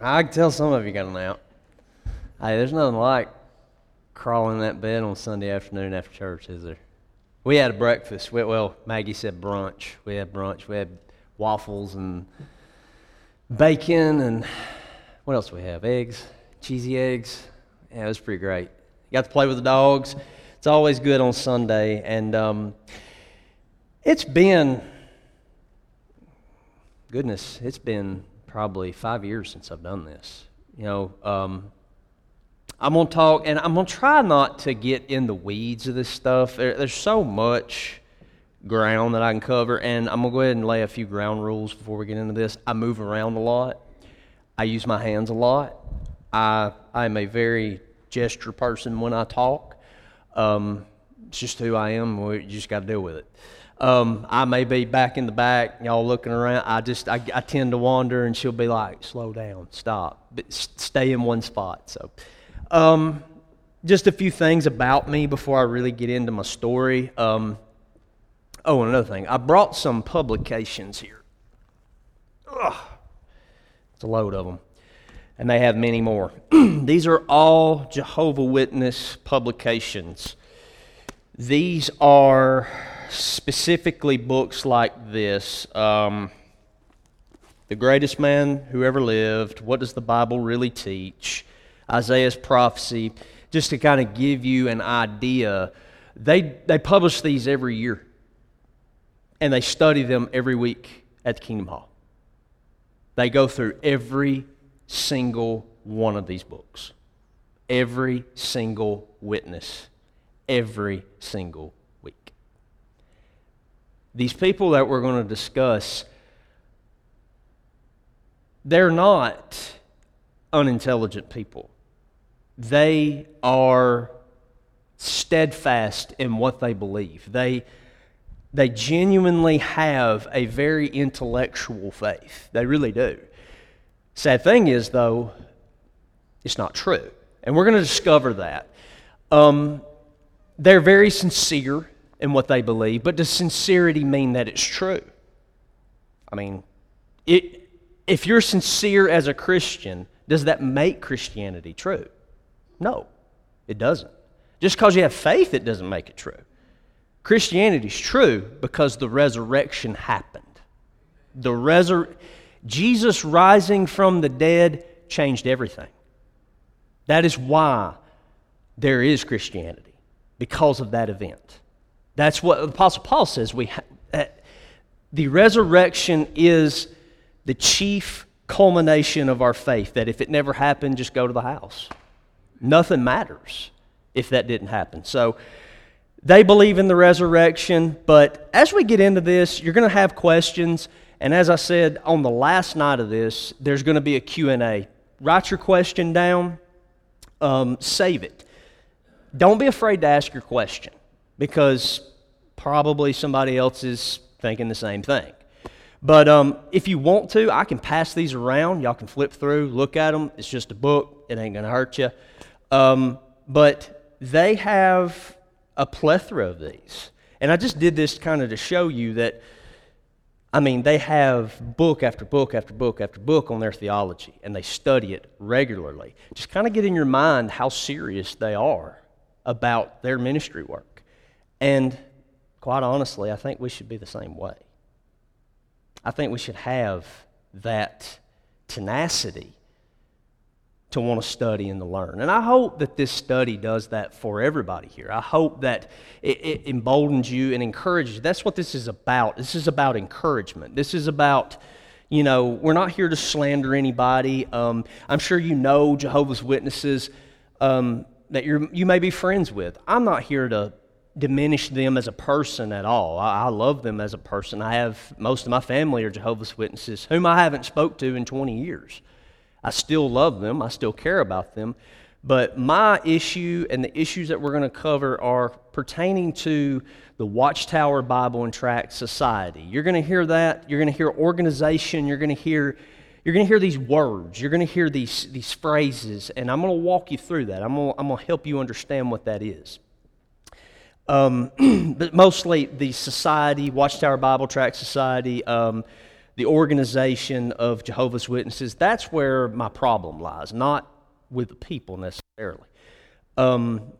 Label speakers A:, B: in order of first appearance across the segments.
A: I can tell some of you got a nap. Hey, there's nothing like crawling in that bed on Sunday afternoon after church, is there? We had a breakfast. We, well, Maggie said brunch. We had brunch. We had waffles and bacon and what else do we have? Eggs, cheesy eggs. Yeah, it was pretty great. Got to play with the dogs. It's always good on Sunday. And um, it's been, goodness, it's been probably five years since I've done this. You know, um, I'm going to talk, and I'm going to try not to get in the weeds of this stuff. There, there's so much ground that I can cover, and I'm going to go ahead and lay a few ground rules before we get into this. I move around a lot, I use my hands a lot. I, I'm a very gesture person when I talk. Um, it's just who I am. You just got to deal with it. Um, I may be back in the back, y'all looking around. I just, I, I, tend to wander, and she'll be like, slow down, stop, but stay in one spot. So, um, just a few things about me before I really get into my story. Um, oh, and another thing, I brought some publications here. Ugh, it's a load of them, and they have many more. These are all Jehovah Witness publications. These are specifically books like this um, The Greatest Man Who Ever Lived, What Does the Bible Really Teach, Isaiah's Prophecy, just to kind of give you an idea. They, they publish these every year, and they study them every week at the Kingdom Hall. They go through every single one of these books, every single witness, every single these people that we're going to discuss, they're not unintelligent people. They are steadfast in what they believe. They, they genuinely have a very intellectual faith. They really do. Sad thing is, though, it's not true. And we're going to discover that. Um, they're very sincere in what they believe, but does sincerity mean that it's true? I mean, it, if you're sincere as a Christian, does that make Christianity true? No, it doesn't. Just because you have faith, it doesn't make it true. Christianity is true because the resurrection happened. The resur- Jesus rising from the dead changed everything. That is why there is Christianity, because of that event. That's what the Apostle Paul says. We ha- the resurrection is the chief culmination of our faith. That if it never happened, just go to the house. Nothing matters if that didn't happen. So they believe in the resurrection, but as we get into this, you're going to have questions. And as I said on the last night of this, there's going to be a Q&A. Write your question down, um, save it. Don't be afraid to ask your question because probably somebody else is thinking the same thing. But um, if you want to, I can pass these around. Y'all can flip through, look at them. It's just a book, it ain't going to hurt you. Um, but they have a plethora of these. And I just did this kind of to show you that, I mean, they have book after book after book after book on their theology, and they study it regularly. Just kind of get in your mind how serious they are about their ministry work. And quite honestly, I think we should be the same way. I think we should have that tenacity to want to study and to learn. And I hope that this study does that for everybody here. I hope that it, it, emboldens you and encourages you. That's what this is about. This is about encouragement. This is about, you know, we're not here to slander anybody. Um, I'm sure you know Jehovah's Witnesses um, that you you may be friends with. I'm not here to diminish them as a person at all. I, I, love them as a person. I have most of my family are Jehovah's Witnesses, whom I haven't spoke to in 20 years. I still love them. I still care about them. But my issue and the issues that we're going to cover are pertaining to the Watchtower Bible and Tract Society. You're going to hear that. You're going to hear organization. You're going to hear you're going to hear these words. You're going to hear these, these phrases, and I'm going to walk you through that. I'm going to, I'm going to help you understand what that is. Um, but mostly the society, Watchtower Bible Tract Society, um, the organization of Jehovah's Witnesses, that's where my problem lies, not with the people necessarily. Um,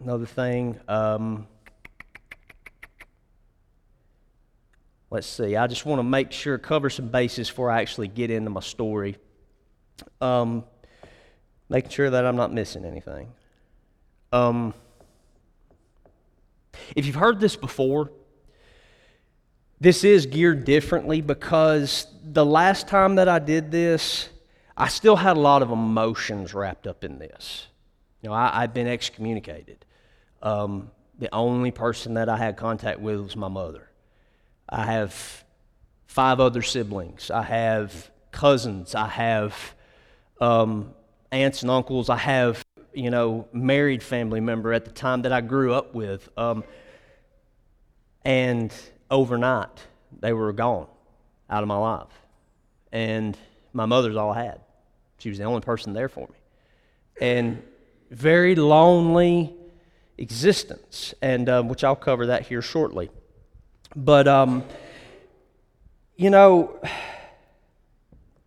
A: another thing, um, let's see, I just want to make sure, cover some bases before I actually get into my story. Um, making sure that I'm not missing anything. If you've heard this before, this is geared differently because the last time that I did this, I still had a lot of emotions wrapped up in this. You know, I, had been excommunicated. Um, the only person that I had contact with was my mother. I have five other siblings. I have cousins. I have um, aunts and uncles. I have, you know, married family member at the time that I grew up with. Um, and overnight, they were gone out of my life. And my mother's all I had. She was the only person there for me. And very lonely existence, and um, which I'll cover that here shortly. But, um, you know,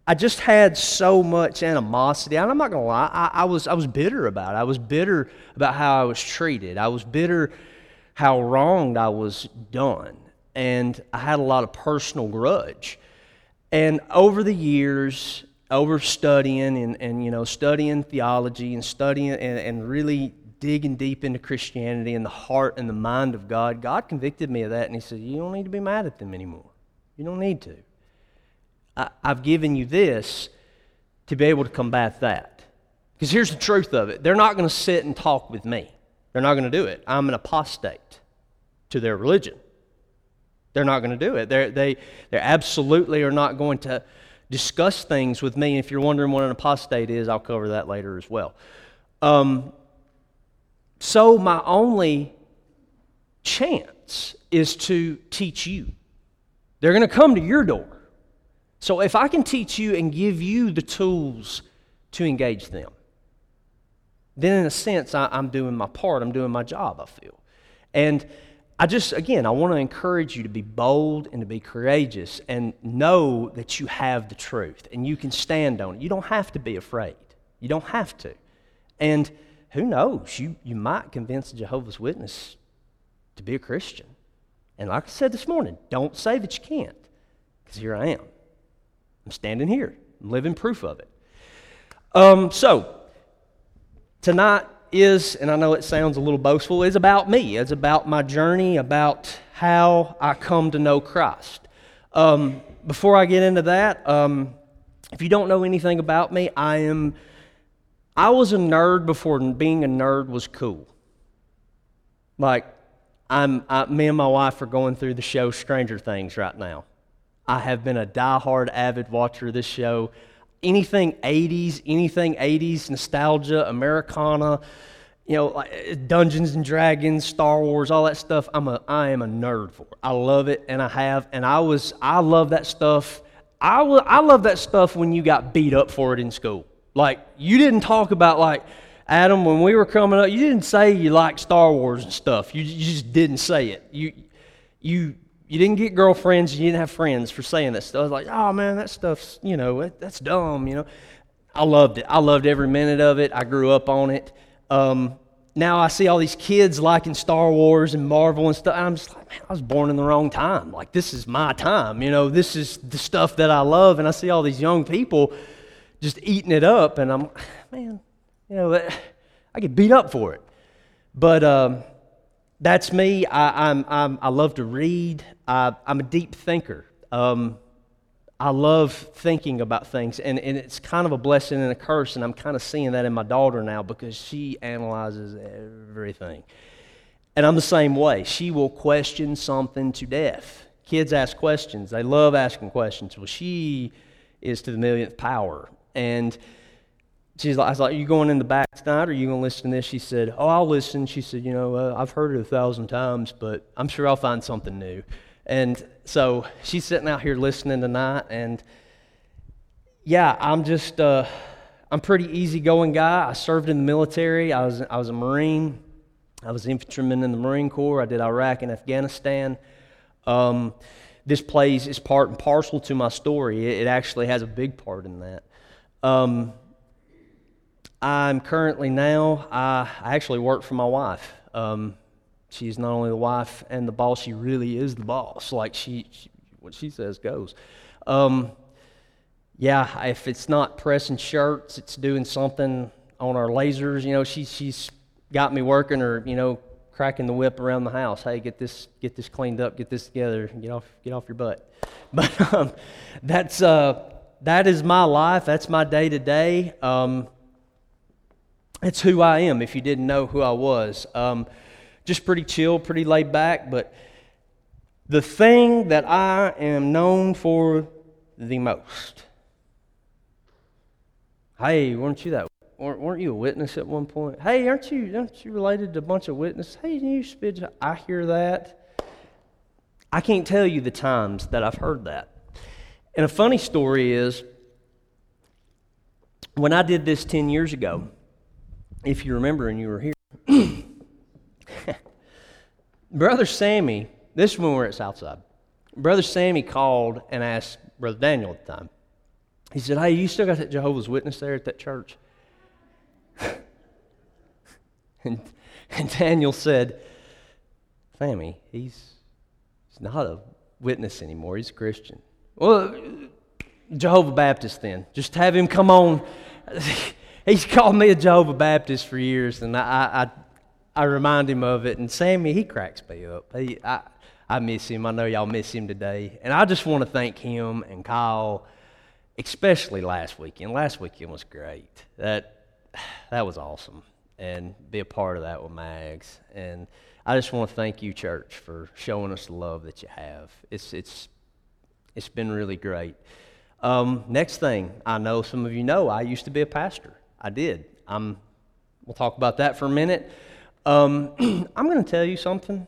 A: I just had so much animosity. And I'm not going to lie, I, I, was, I was bitter about it. I was bitter about how I was treated. I was bitter how wronged I was done and I had a lot of personal grudge. And over the years, over studying and, and you know, studying theology and studying and, and really digging deep into Christianity and the heart and the mind of God, God convicted me of that and He said, You don't need to be mad at them anymore. You don't need to. I've given you this to be able to combat that. Because here's the truth of it they're not going to sit and talk with me, they're not going to do it. I'm an apostate to their religion. They're not going to do it. They're, they, they absolutely are not going to discuss things with me. And if you're wondering what an apostate is, I'll cover that later as well. Um, so, my only chance is to teach you. They're going to come to your door. So, if I can teach you and give you the tools to engage them, then in a sense, I, am doing my part. I'm doing my job, I feel. And I just, again, I want to encourage you to be bold and to be courageous and know that you have the truth and you can stand on it. You don't have to be afraid. You don't have to. And who knows, you, you might convince a Jehovah's Witness to be a Christian. And like I said this morning, don't say that you can't, because here I am. I'm standing here, living proof of it. Um, so, tonight, is, and I know it sounds a little boastful, is about me. It's about my journey, about how I come to know Christ. Um, before I get into that, um, if you don't know anything about me, I am. I was a nerd before being a nerd was cool. Like, I'm, I, me and my wife are going through the show Stranger Things right now. I have been a die-hard avid watcher of this show anything 80s, anything 80s, nostalgia, Americana, you know, like eh, Dungeons and Dragons, Star Wars, all that stuff. I'm a, I am a nerd for. It. I love it, and I have, and I was, I love that stuff. I, I love that stuff when you got beat up for it in school. Like you didn't talk about like Adam when we were coming up. You didn't say you liked Star Wars and stuff. You, you just didn't say it. You, you you didn't get girlfriends, you didn't have friends for saying that stuff. I was like, oh man, that stuff's, you know, that's dumb, you know. I loved it. I loved every minute of it. I grew up on it. Um, now I see all these kids liking Star Wars and Marvel and stuff. I'm just like, man, I was born in the wrong time. Like, this is my time. You know, this is the stuff that I love. And I see all these young people just eating it up. And I'm, man, you know, I get beat up for it. But um, that's me. I, I'm, I'm, i love to read. I, am a deep thinker. Um, I love thinking about things, and, and it's kind of a blessing and a curse, and I'm kind of seeing that in my daughter now because she analyzes everything. And I'm the same way. She will question something to death. Kids ask questions, they love asking questions. Well, she is to the millionth power. And she's like, I was like, you going in the back tonight or are you going to listen to this? She said, Oh, I'll listen. She said, You know, uh, I've heard it a thousand times, but I'm sure I'll find something new. And so she's sitting out here listening tonight. And yeah, I'm just, uh, I'm pretty easygoing guy. I served in the military, I was, I was a Marine, I was infantryman in the Marine Corps, I did Iraq and Afghanistan. Um, this plays is part and parcel to my story. It, it actually has a big part in that. Um, I'm currently now, I, I actually work for my wife. Um, she's not only the wife and the boss, she really is the boss. Like she, she what she says goes. Um, yeah, if it's not pressing shirts, it's doing something on our lasers. You know, she, she's got me working or, you know, cracking the whip around the house. Hey, get this, get this cleaned up, get this together, get off, get off your butt. But um, that's, uh, that is my life. That's my day to day. It's who I am. If you didn't know who I was, um, just pretty chill, pretty laid back. But the thing that I am known for the most. Hey, weren't you that? Weren't you a witness at one point? Hey, aren't you? Aren't you related to a bunch of witnesses? Hey, you spit. I hear that. I can't tell you the times that I've heard that. And a funny story is when I did this 10 years ago, if you remember and you were here, Brother Sammy, this is when we were at Southside, Brother Sammy called and asked Brother Daniel at the time. He said, Hey, you still got that Jehovah's Witness there at that church? and, and Daniel said, Sammy, he's, he's not a witness anymore. He's a Christian. Well, Jehovah Baptist then. Just have him come on. He's called me a Jehovah Baptist for years, and I, I, I remind him of it. And Sammy, he cracks me up. He, I, I miss him. I know y'all miss him today. And I just want to thank him and Kyle, especially last weekend. Last weekend was great. That, that was awesome. And be a part of that with Mags. And I just want to thank you, church, for showing us the love that you have. It's, it's it's been really great. Um, next thing, I know some of you know I used to be a pastor. I did. I'm, we'll talk about that for a minute. Um, I'm going to tell you something,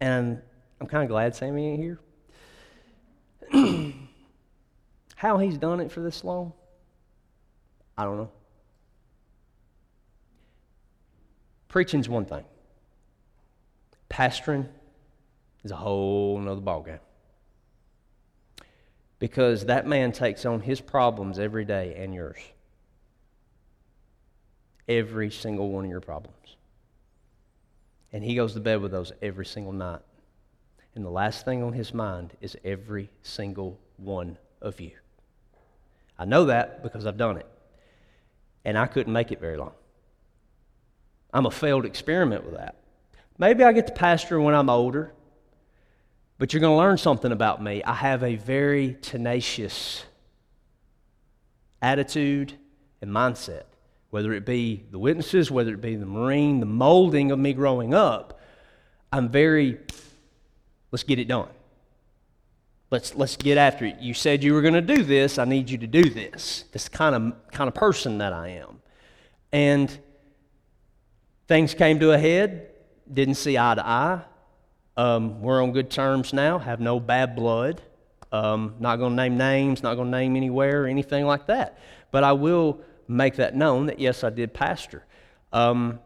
A: and I'm kind of glad Sammy ain't here. How he's done it for this long, I don't know. Preaching's one thing. Pastoring is a whole nother ballgame because that man takes on his problems every day and yours. Every single one of your problems. And he goes to bed with those every single night. And the last thing on his mind is every single one of you. I know that because I've done it. And I couldn't make it very long. I'm a failed experiment with that. Maybe I get to pastor when I'm older but you're going to learn something about me. I have a very tenacious attitude and mindset, whether it be the witnesses, whether it be the Marine, the molding of me growing up. I'm very, let's get it done. Let's, let's get after it. You said you were going to do this. I need you to do this. This kind of, kind of person that I am. And things came to a head, didn't see eye to eye. Um, we're on good terms now, have no bad blood. Um, not going to name names, not going to name anywhere or anything like that. But I will make that known that yes, I did pastor. Um,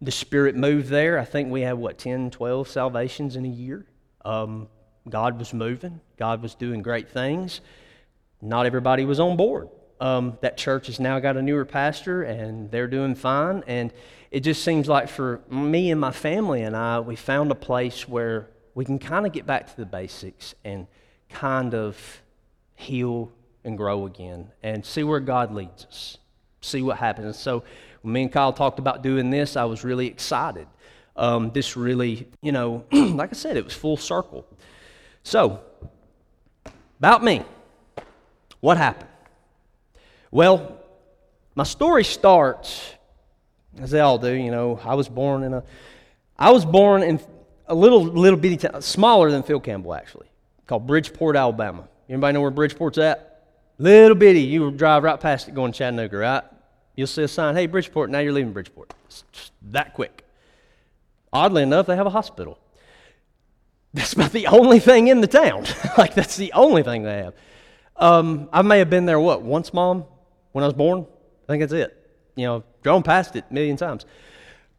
A: the Spirit moved there. I think we had, what, 10, 12 salvations in a year. Um, God was moving, God was doing great things. Not everybody was on board. Um, that church has now got a newer pastor, and they're doing fine. And it just seems like for me and my family and I, we found a place where we can kind of get back to the basics and kind of heal and grow again and see where God leads us, see what happens. So when me and Kyle talked about doing this, I was really excited. Um, this really, you know, like I said, it was full circle. So, about me, what happened? Well, my story starts as they all do. You know, I was born in a, I was born in a little little bitty town, smaller than Phil Campbell actually, called Bridgeport, Alabama. Anybody know where Bridgeport's at? Little bitty. You drive right past it going to Chattanooga, right? You'll see a sign, "Hey, Bridgeport." Now you're leaving Bridgeport. It's just that quick. Oddly enough, they have a hospital. That's about the only thing in the town. like that's the only thing they have. Um, I may have been there what once, mom, when I was born. I think that's it. You know, Drove past it a million times.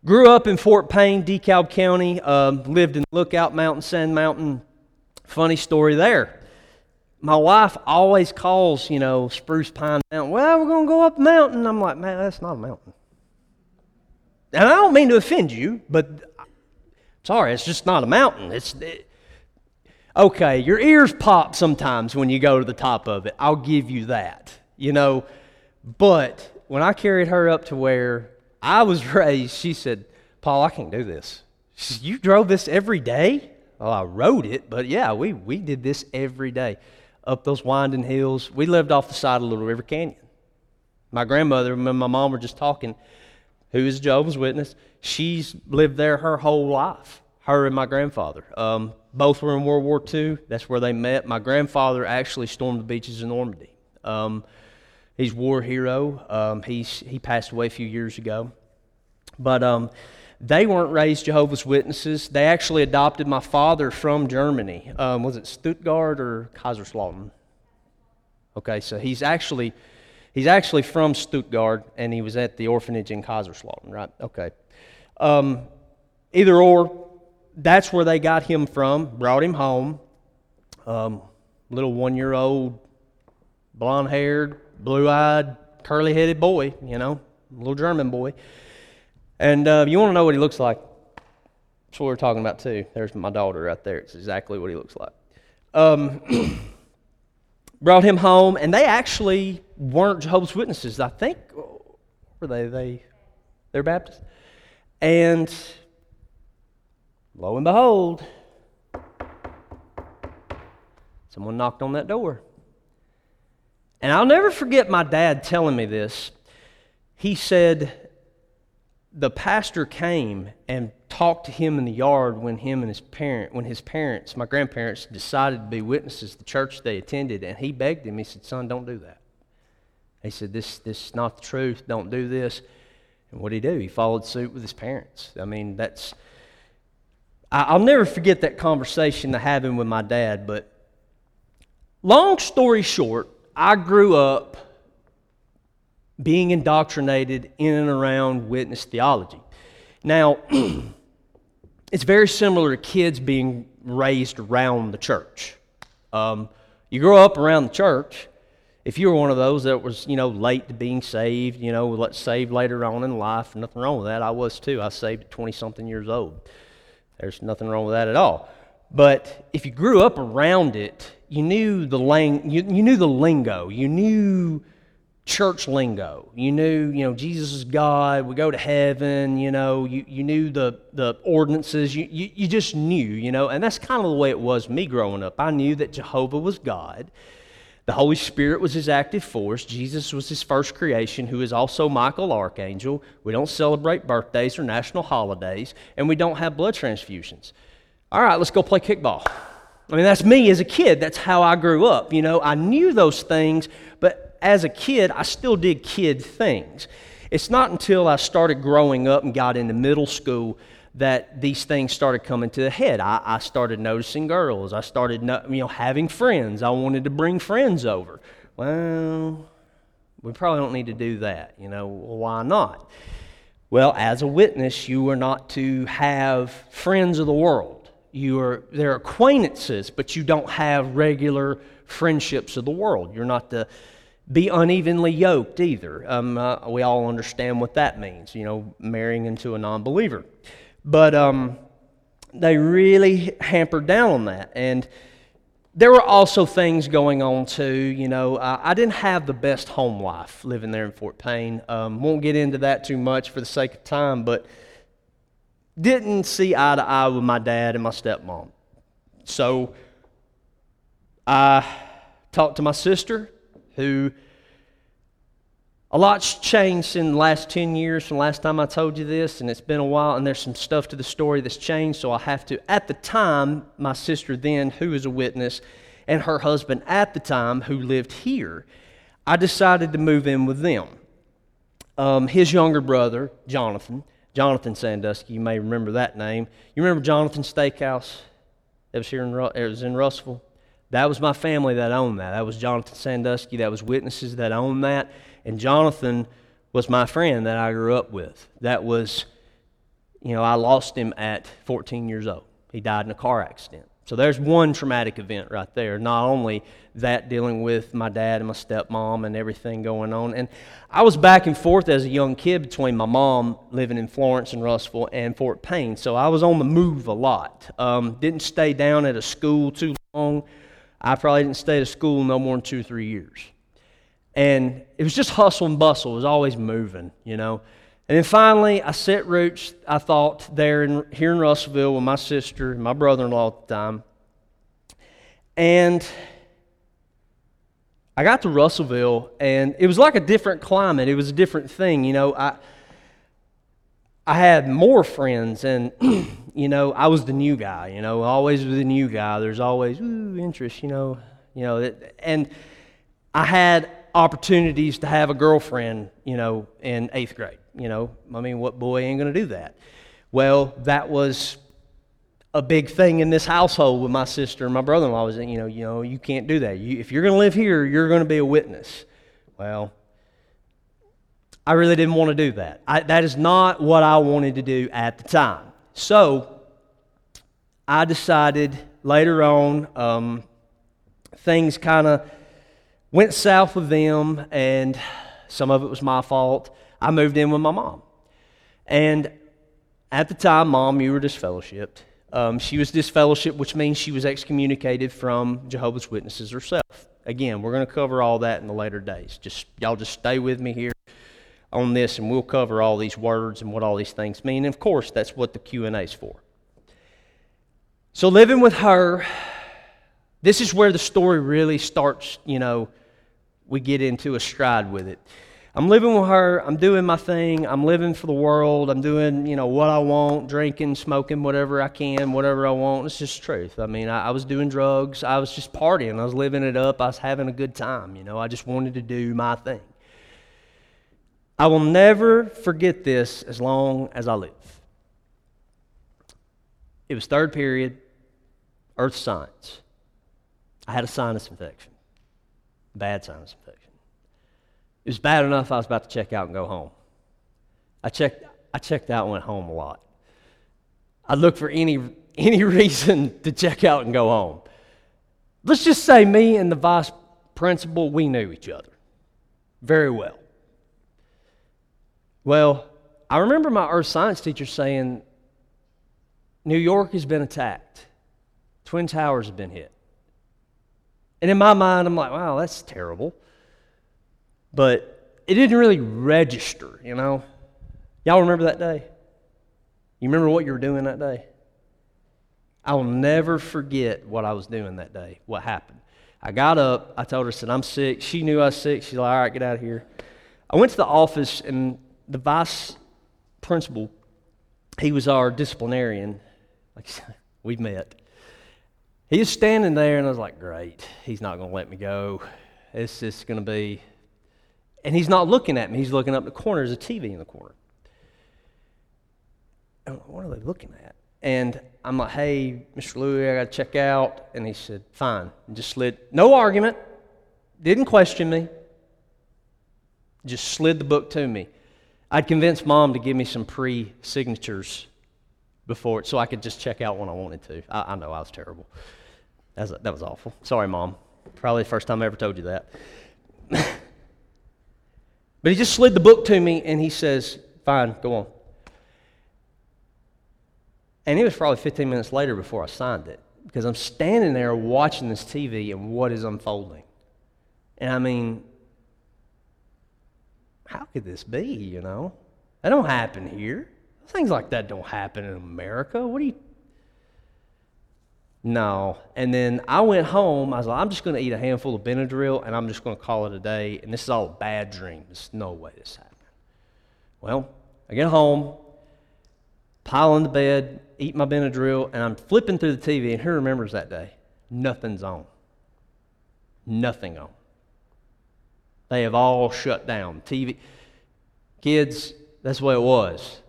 A: Grew up in Fort Payne, DeKalb County. Uh, lived in Lookout Mountain, Sand Mountain. Funny story there. My wife always calls, you know, Spruce Pine Mountain. Well, we're going to go up the mountain. I'm like, man, that's not a mountain. And I don't mean to offend you, but sorry, it's just not a mountain. It's it, okay. Your ears pop sometimes when you go to the top of it. I'll give you that, you know. But when I carried her up to where I was raised, she said, "Paul, I can't do this." Said, "You drove this every day." Well, I rode it, but yeah, we, we did this every day up those winding hills. We lived off the side of Little River Canyon. My grandmother and my mom were just talking, who is Jehovah's Witness. She's lived there her whole life, her and my grandfather. Um, both were in World War II. That's where they met. My grandfather actually stormed the beaches of Normandy. Um, he's war hero. Um, he's, he passed away a few years ago. But um, they weren't raised Jehovah's Witnesses. They actually adopted my father from Germany. Um, was it Stuttgart or Kaiserslautern? Okay, so he's actually he's actually from Stuttgart, and he was at the orphanage in Kaiserslautern, right? Okay. Um, either or, that's where they got him from. Brought him home. Um, little one-year-old, blonde-haired, blue-eyed, curly-headed boy. You know, little German boy. And uh, you want to know what he looks like? That's what we're talking about, too. There's my daughter right there. It's exactly what he looks like. Um, brought him home, and they actually weren't Jehovah's Witnesses. I think, were they? They, they're Baptists. And lo and behold, someone knocked on that door. And I'll never forget my dad telling me this. He said, the pastor came and talked to him in the yard when him and his parent when his parents my grandparents decided to be witnesses the church they attended and he begged him. He said son don't do that. He said this this is not the truth. Don't do this. And what did he do? He followed suit with his parents. I mean that's I, will never forget that conversation i having with my dad but long story short i grew up being indoctrinated in and around witness theology. Now, it's very similar to kids being raised around the church. Um, you grow up around the church. If you were one of those that was, you know, late to being saved, you know, let saved later on in life, nothing wrong with that. I was too. I saved at 20 something years old. There's nothing wrong with that at all. But if you grew up around it, you knew the lang- you, you knew the lingo. You knew church lingo. You knew, you know, Jesus is God, we go to heaven, you know, you, you knew the, the ordinances, you, you, you just knew, you know, and that's kind of the way it was me growing up. I knew that Jehovah was God. The Holy Spirit was his active force. Jesus was his first creation, who is also Michael Archangel. We don't celebrate birthdays or national holidays, and we don't have blood transfusions. All right, let's go play kickball. I mean, that's me as a kid. That's how I grew up. You know, I knew those things, but as a kid, I still did kid things. It's not until I started growing up and got into middle school that these things started coming to the head. I, I started noticing girls. I started, you know, having friends. I wanted to bring friends over. Well, we probably don't need to do that. You know, why not? Well, as a witness, you are not to have friends of the world. You are they're acquaintances, but you don't have regular friendships of the world. You're not to be unevenly yoked either. Um, uh, we all understand what that means, you know, marrying into a non believer. But um, they really hampered down on that. And there were also things going on too. You know, uh, I didn't have the best home life living there in Fort Payne. Um, won't get into that too much for the sake of time, but didn't see eye to eye with my dad and my stepmom. So I talked to my sister who a lot's changed in the last 10 years from last time I told you this, and it's been a while, and there's some stuff to the story that's changed, so I have to. At the time, my sister then, who is a witness, and her husband at the time, who lived here, I decided to move in with them. Um, his younger brother, Jonathan, Jonathan Sandusky, you may remember that name. You remember Jonathan Steakhouse? That was here in, it was in Russellville. That was my family that owned that. That was Jonathan Sandusky. That was witnesses that owned that. And Jonathan was my friend that I grew up with. That was, you know, I lost him at 14 years old. He died in a car accident. So there's one traumatic event right there. Not only that, dealing with my dad and my stepmom and everything going on. And I was back and forth as a young kid between my mom living in Florence and Russellville and Fort Payne. So I was on the move a lot. Um, didn't stay down at a school too long. I probably didn't stay at a school no more than two or three years. And it was just hustle and bustle. It was always moving, you know. And then finally, I set roots, I thought, there in, here in Russellville with my sister and my brother in law at the time. And I got to Russellville, and it was like a different climate. It was a different thing. You know, I, I had more friends, and, you know, I was the new guy, you know, always the new guy. There's always, ooh, interest, you know, you know, and I had opportunities to have a girlfriend, you know, in eighth grade. You know, I mean, what boy ain't going to do that? Well, that was a big thing in this household with my sister and my brother-in-law was, you know, you know, you can't do that. You, if you're going to live here, you're going to be a witness. Well, I really didn't want to do that. I, that is not what I wanted to do at the time. So I decided later on, um, things kind of went south with them, and some of it was my fault. I moved in with my mom. And at the time, mom, you were disfellowshipped. Um, she was disfellowshipped, which means she was excommunicated from Jehovah's Witnesses herself. Again, we're going to cover all that in the later days. Just y'all just stay with me here on this, and we'll cover all these words and what all these things mean. And of course, that's what the Q and A is for. So living with her, this is where the story really starts. You know, we get into a stride with it. I'm living with her. I'm doing my thing. I'm living for the world. I'm doing, you know, what I want, drinking, smoking, whatever I can, whatever I want. It's just truth. I mean, I, I, was doing drugs. I was just partying. I was living it up. I was having a good time. You know, I just wanted to do my thing. I will never forget this as long as I live. It was third period, earth science. I had a sinus infection, bad sinus infection. It was bad enough I was about to check out and go home. I checked, I checked out and went home a lot. I looked for any, any reason to check out and go home. Let's just say me and the vice principal, we knew each other very well. Well, I remember my earth science teacher saying, New York has been attacked. Twin Towers have been hit. And in my mind, I'm like, wow, that's terrible but it didn't really register, you know. Y'all remember that day? You remember what you were doing that day? I will never forget what I was doing that day, what happened. I got up, I told her, I said, I'm sick. She knew I was sick. She's like, all right, get out of here. I went to the office, and the vice principal, he was our disciplinarian. Like we've met. He was standing there, and I was like, great, he's not going to let me go. It's just going to be and he's not looking at me, he's looking up the corner. There's a TV in the corner. what are they looking at? And I'm like, hey, Mr. Louis, I got to check out. And he said, fine. And just slid, no argument, didn't question me, just slid the book to me. I'd convinced mom to give me some pre signatures before it so I could just check out when I wanted to. I, I know I was terrible. That was, that was awful. Sorry, mom. Probably the first time I ever told you that. But he just slid the book to me and he says, Fine, go on. And it was probably 15 minutes later before I signed it because I'm standing there watching this TV and what is unfolding. And I mean, how could this be, you know? That don't happen here. Things like that don't happen in America. What do you no. And then I went home. I was like, I'm just going to eat a handful of Benadryl and I'm just going to call it a day. And this is all a bad dream. There's no way this happened. Well, I get home, pile in the bed, eat my Benadryl, and I'm flipping through the TV. And who remembers that day? Nothing's on. Nothing on. They have all shut down. TV. Kids, that's the way it was.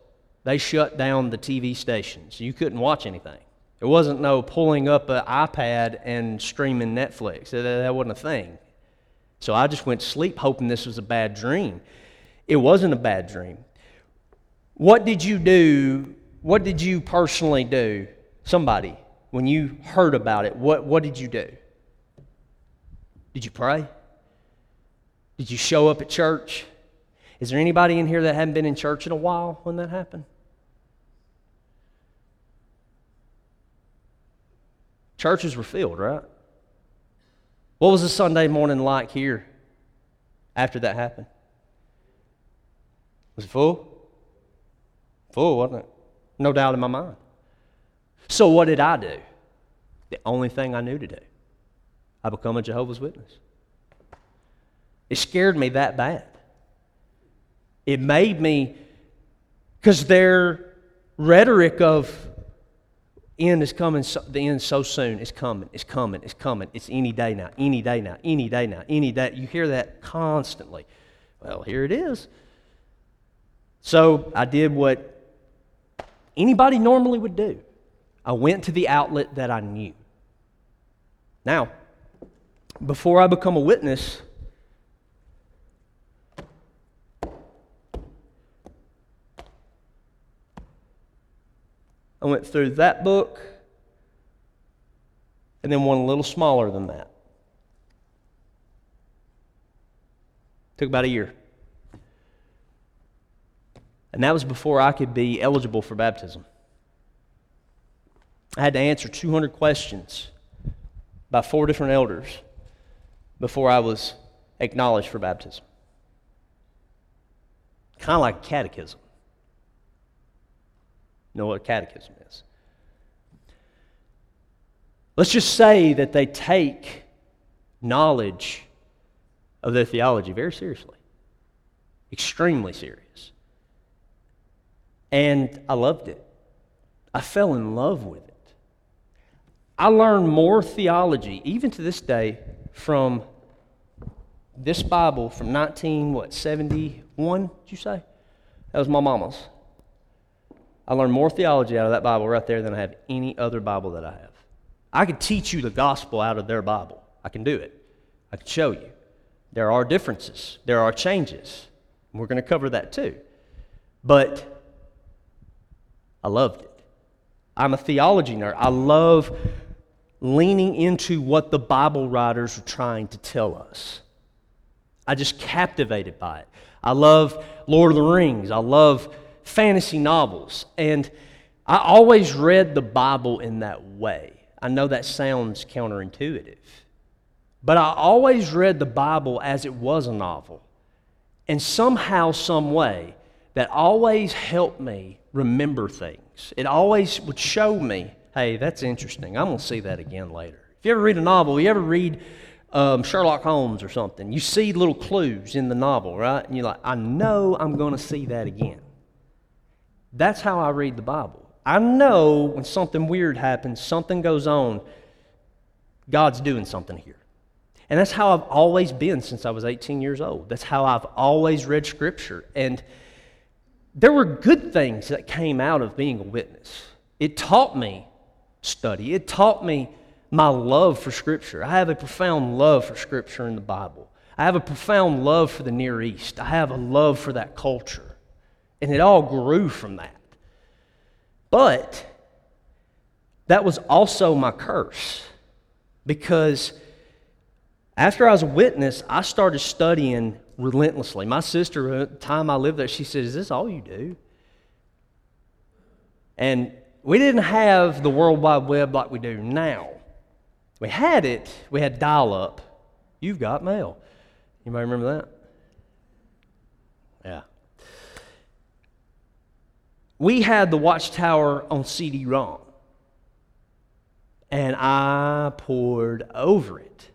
A: They shut down the TV stations. You couldn't watch anything. There wasn't no pulling up an iPad and streaming Netflix. That, that wasn't a thing. So I just went to sleep hoping this was a bad dream. It wasn't a bad dream. What did you do? What did you personally do? Somebody. when you heard about it, what, what did you do? Did you pray? Did you show up at church? Is there anybody in here that hadn't been in church in a while when that happened? Churches were filled, right? What was a Sunday morning like here after that happened? Was it full? Full, wasn't it? No doubt in my mind. So, what did I do? The only thing I knew to do. I become a Jehovah's Witness. It scared me that bad. It made me, because their rhetoric of end is coming, so, the end so soon, it's coming, it's coming, it's coming, it's any day now, any day now, any day now, any day. You hear that constantly. Well, here it is. So I did what anybody normally would do. I went to the outlet that I knew. Now, before I become a witness, I went through that book and then one a little smaller than that. Took about a year. And that was before I could be eligible for baptism. I had to answer 200 questions by four different elders before I was acknowledged for baptism. Kind of like a catechism. Know what a catechism is? Let's just say that they take knowledge of their theology very seriously, extremely serious. And I loved it. I fell in love with it. I learned more theology, even to this day, from this Bible from 19, what, 71, did you say? That was my mama's. I learned more theology out of that Bible right there than I have any other Bible that I have. I could teach you the gospel out of their Bible. I can do it. I can show you. There are differences, there are changes. We're going to cover that too. But I loved it. I'm a theology nerd. I love leaning into what the Bible writers are trying to tell us. I just captivated by it. I love Lord of the Rings. I love fantasy novels. And I always read the Bible in that way. I know that sounds counterintuitive, but I always read the Bible as it was a novel. And somehow, some way, that always helped me remember things. It always would show me, hey, that's interesting. I'm going to see that again later. If you ever read a novel, you ever read um, Sherlock Holmes or something, you see little clues in the novel, right? And you're like, I know I'm going to see that again. That's how I read the Bible. I know when something weird happens, something goes on, God's doing something here. And that's how I've always been since I was 18 years old. That's how I've always read Scripture. And there were good things that came out of being a witness. It taught me study, it taught me my love for Scripture. I have a profound love for Scripture in the Bible. I have a profound love for the Near East. I have a love for that culture. And it all grew from that. But that was also my curse because after I was a witness, I started studying relentlessly. My sister, at the time I lived there, she said, Is this all you do? And we didn't have the World Wide Web like we do now. We had it, we had dial up. You've got mail. You might remember that? Yeah we had the Watchtower on CD ROM. And I poured over it.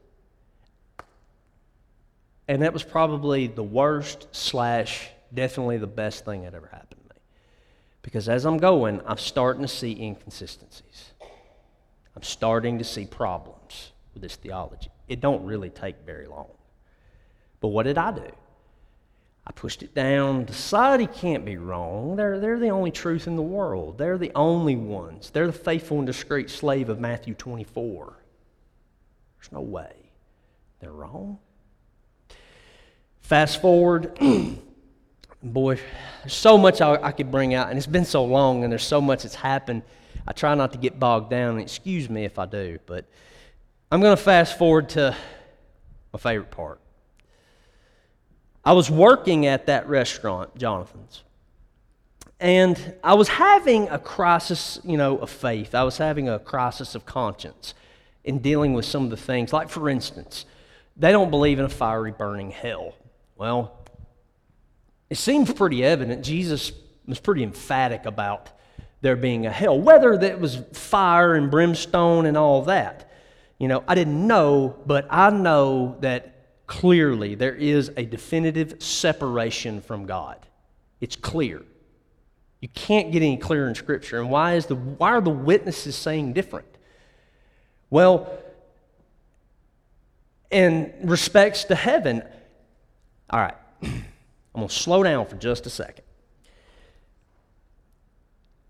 A: And that was probably the worst, slash, definitely the best thing that ever happened to me. Because as I'm going, I'm starting to see inconsistencies. I'm starting to see problems with this theology. It don't really take very long. But what did I do? I pushed it down. Society can't be wrong. They're, they're the only truth in the world. They're the only ones. They're the faithful and discreet slave of Matthew 24. There's no way. They're wrong. Fast forward, boy, there's so much I, I, could bring out, and it's been so long, and there's so much that's happened. I try not to get bogged down, excuse me if I do, but I'm going to fast forward to my favorite part. I was working at that restaurant, Jonathan's, and I was having a crisis, you know, of faith. I was having a crisis of conscience in dealing with some of the things. Like, for instance, they don't believe in a fiery burning hell. Well, it seems pretty evident. Jesus was pretty emphatic about there being a hell, whether that was fire and brimstone and all that. You know, I didn't know, but I know that clearly there is a definitive separation from God. It's clear. You can't get any clearer in Scripture. And why, is the, why are the witnesses saying different? Well, in respects to heaven, all right, I'm going to slow down for just a second.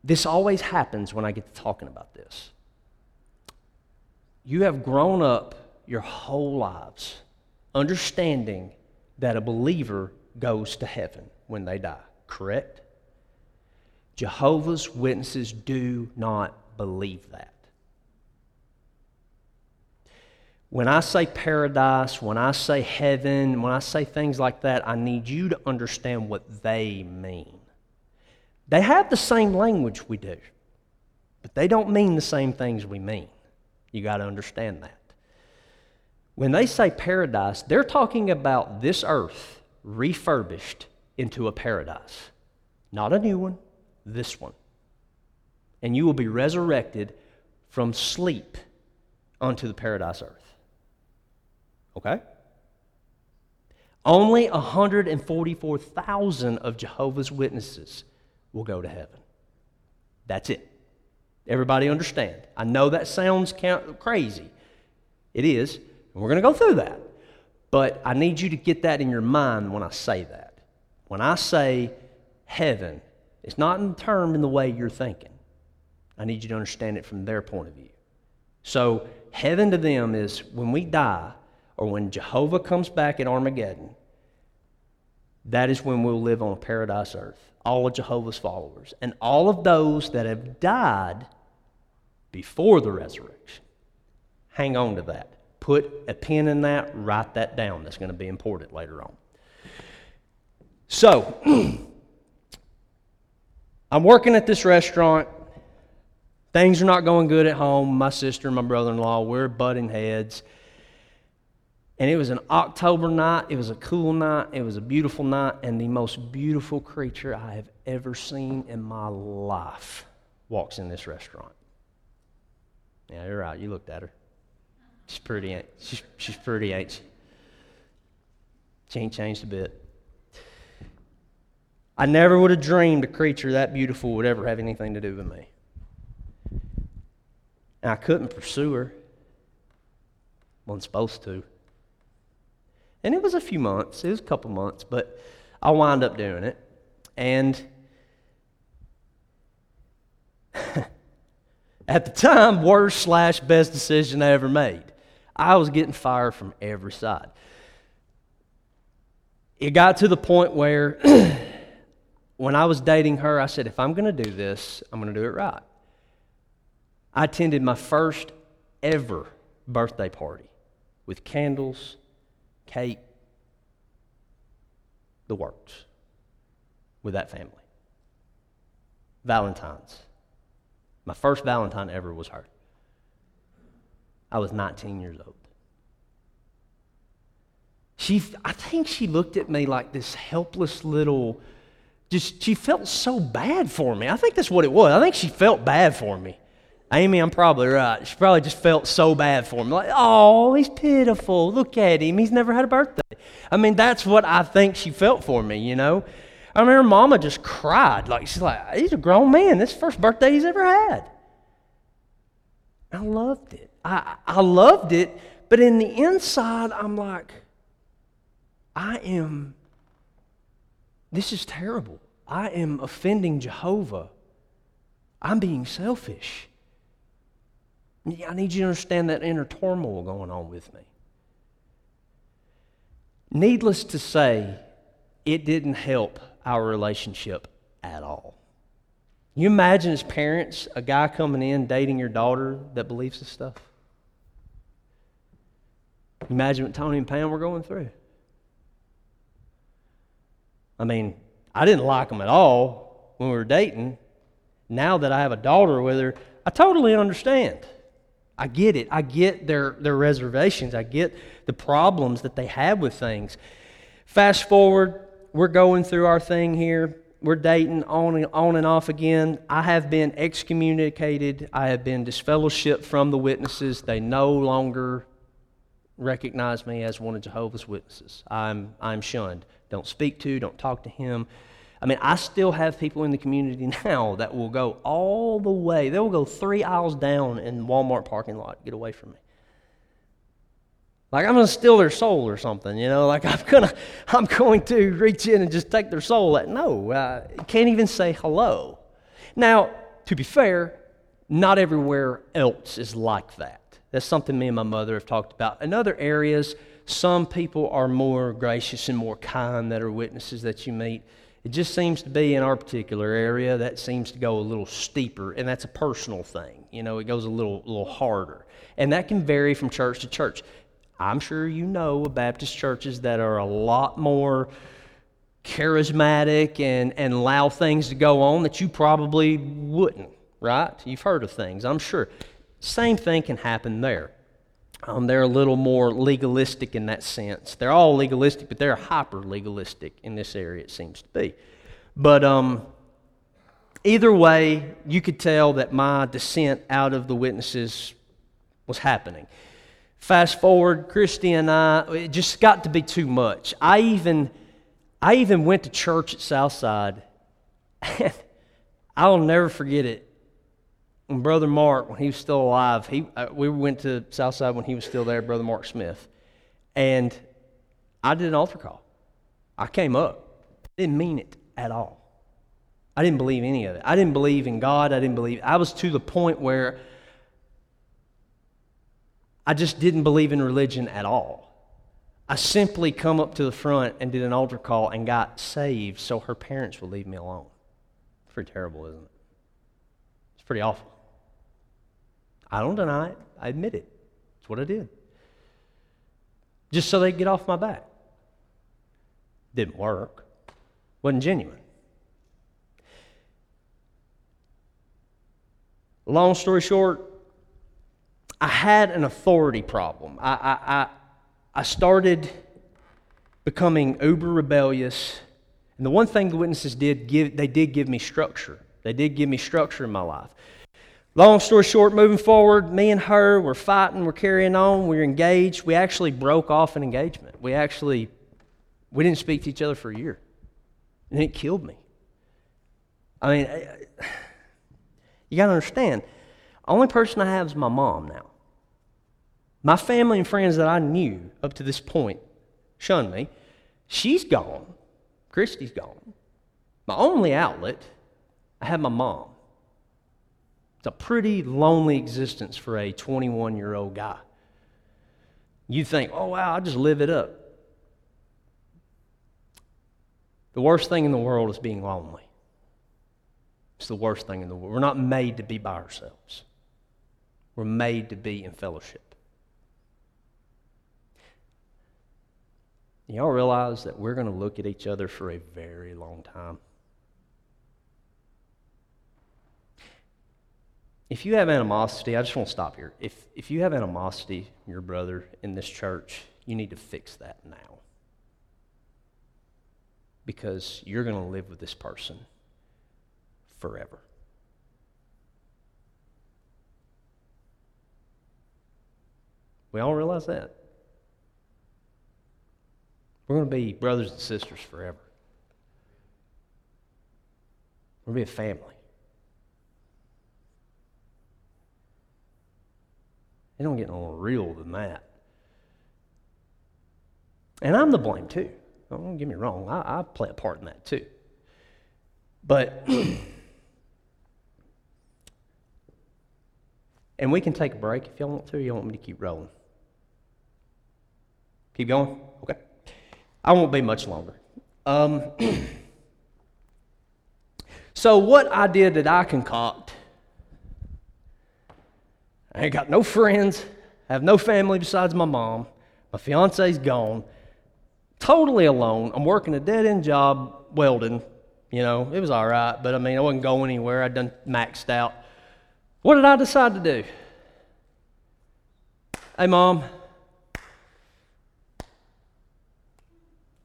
A: This always happens when I get to talking about this. You have grown up your whole lives understanding that a believer goes to heaven when they die, correct? Jehovah's Witnesses do not believe that. When I say paradise, when I say heaven, when I say things like that, I need you to understand what they mean. They have the same language we do, but they don't mean the same things we mean. You got to understand that. When they say paradise, they're talking about this earth refurbished into a paradise. Not a new one, this one. And you will be resurrected from sleep onto the paradise earth. Okay? Only 144,000 of Jehovah's Witnesses will go to heaven. That's it. Everybody understand? I know that sounds crazy. It is. And we're going to go through that. But I need you to get that in your mind when I say that. When I say heaven, it's not in term in the way you're thinking. I need you to understand it from their point of view. So, heaven to them is when we die or when Jehovah comes back at Armageddon, that is when we'll live on a paradise earth. All of Jehovah's followers. And all of those that have died before the resurrection. Hang on to that. Put a pin in that, write that down. That's going to be important later on. So, I'm working at this restaurant. Things are not going good at home. My sister and my brother in law, we're butting heads. And it was an October night. It was a cool night. It was a beautiful night. And the most beautiful creature I have ever seen in my life walks in this restaurant. Yeah, you're right. You looked at her. She's pretty. She's, she's pretty, ain't she? She ain't changed a bit. I never would have dreamed a creature that beautiful would ever have anything to do with me. And I couldn't pursue her. Wasn't supposed to. And it was a few months, it was a couple months, but I wound up doing it. And at the time, worst slash best decision I ever made. I was getting fired from every side. It got to the point where when I was dating her, I said, if I'm going to do this, I'm going to do it right. I attended my first ever birthday party with candles, cake, the works with that family. Valentine's. My first Valentine ever was her. I was 19 years old. She, I think she looked at me like this helpless little, just, she felt so bad for me. I think that's what it was. I think she felt bad for me. Amy, I'm probably right. She probably just felt so bad for me. Like, oh, he's pitiful. Look at him. He's never had a birthday. I mean, that's what I think she felt for me, you know? I remember Mama just cried. Like, she's like, he's a grown man. This first birthday he's ever had. I loved it. I, I loved it, but in the inside, I'm like, I am, this is terrible. I am offending Jehovah. I'm being selfish. I need you to understand that inner turmoil going on with me. Needless to say, it didn't help our relationship at all. you imagine as parents a guy coming in dating your daughter that believes this stuff? Imagine what Tony and Pam were going through. I mean, I didn't like them at all when we were dating. Now that I have a daughter with her, I totally understand. I get it. I get their, their reservations. I get the problems that they have with things. Fast forward, we're going through our thing here. We're dating on and, on and off again. I have been excommunicated. I have been disfellowshipped from the witnesses. They no longer recognize me as one of Jehovah's Witnesses. I'm, I'm shunned. Don't speak to, don't talk to him. I mean, I still have people in the community now that will go all the way. They will go three aisles down in Walmart parking lot, get away from me. Like I'm to steal their soul or something, you know. Like I'm gonna, I'm going to reach in and just take their soul. At No, uh, can't even say hello. Now, to be fair, not everywhere else is like that. That's something me and my mother have talked about. In other areas, some people are more gracious and more kind that are witnesses that you meet. It just seems to be in our particular area that seems to go a little steeper, and that's a personal thing. You know, it goes a little, little harder. And that can vary from church to church. I'm sure you know Baptist churches that are a lot more charismatic and, and allow things to go on that you probably wouldn't, right? You've heard of things, I'm sure. Same thing can happen there. Um, they're a little more legalistic in that sense. They're all legalistic, but they're hyper legalistic in this area, it seems to be. But um, either way, you could tell that my descent out of the witnesses was happening. Fast forward, Christy and I, it just got to be too much. I even, I even went to church at Southside. And I'll never forget it when Brother Mark, when he was still alive, he, uh, we went to Southside when he was still there, Brother Mark Smith. And I did an altar call. I came up. Didn't mean it at all. I didn't believe any of it. I didn't believe in God. I didn't believe. I was to the point where I just didn't believe in religion at all. I simply come up to the front and did an altar call and got saved so her parents would leave me alone. It's pretty terrible, isn't it? It's pretty awful. I don't deny it. I admit it. It's what I did. Just so they get off my back. Didn't work. Wasn't genuine. Long story short, I had an authority problem. I, I, I, I started becoming uber rebellious. And the one thing the witnesses did give, they did give me structure. They did give me structure in my life. Long story short, moving forward, me and her, we're fighting, we're carrying on, we're engaged. We actually broke off an engagement. We actually, we didn't speak to each other for a year. And it killed me. I mean, you got to understand, only person I have is my mom now. My family and friends that I knew up to this point shunned me. She's gone. Christy's gone. My only outlet, I have my mom. It's a pretty lonely existence for a 21 year old guy. You think, oh, wow, I'll just live it up. The worst thing in the world is being lonely. It's the worst thing in the world. We're not made to be by ourselves, we're made to be in fellowship. Y'all realize that we're going to look at each other for a very long time. If you have animosity, I just want to stop here. If, if you have animosity, your brother in this church, you need to fix that now. Because you're going to live with this person forever. We all realize that. We're going to be brothers and sisters forever. We're going to be a family. It don't get no real than that. And I'm the blame too. Don't get me wrong. I, I play a part in that too. But, and we can take a break if y'all want to. You want me to keep rolling? Keep going? Okay. I won't be much longer. Um, So, what idea did I concoct, I ain't got no friends, I have no family besides my mom, my fiance's gone, totally alone. I'm working a dead end job welding. You know, it was all right, but I mean, I wasn't going anywhere. I'd done maxed out. What did I decide to do? Hey, mom,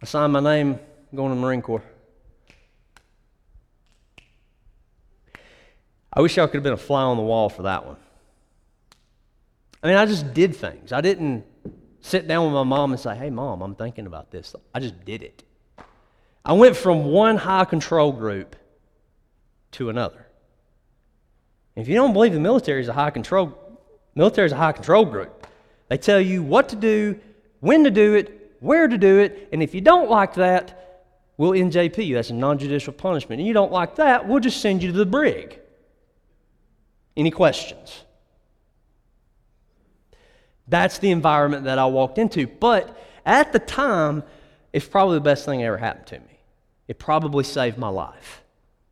A: I signed my name going to the Marine Corps. I wish I could have been a fly on the wall for that one. I mean, I just did things. I didn't sit down with my mom and say, hey, mom, I'm thinking about this. I just did it. I went from one high control group to another. If you don't believe the military is a high control, military is a high control group. They tell you what to do, when to do it, where to do it, and if you don't like that, we'll NJP you. That's a non judicial punishment. And you don't like that, we'll just send you to the brig. Any questions? That's the environment that I walked into. But at the time, it's probably the best thing that ever happened to me. It probably saved my life.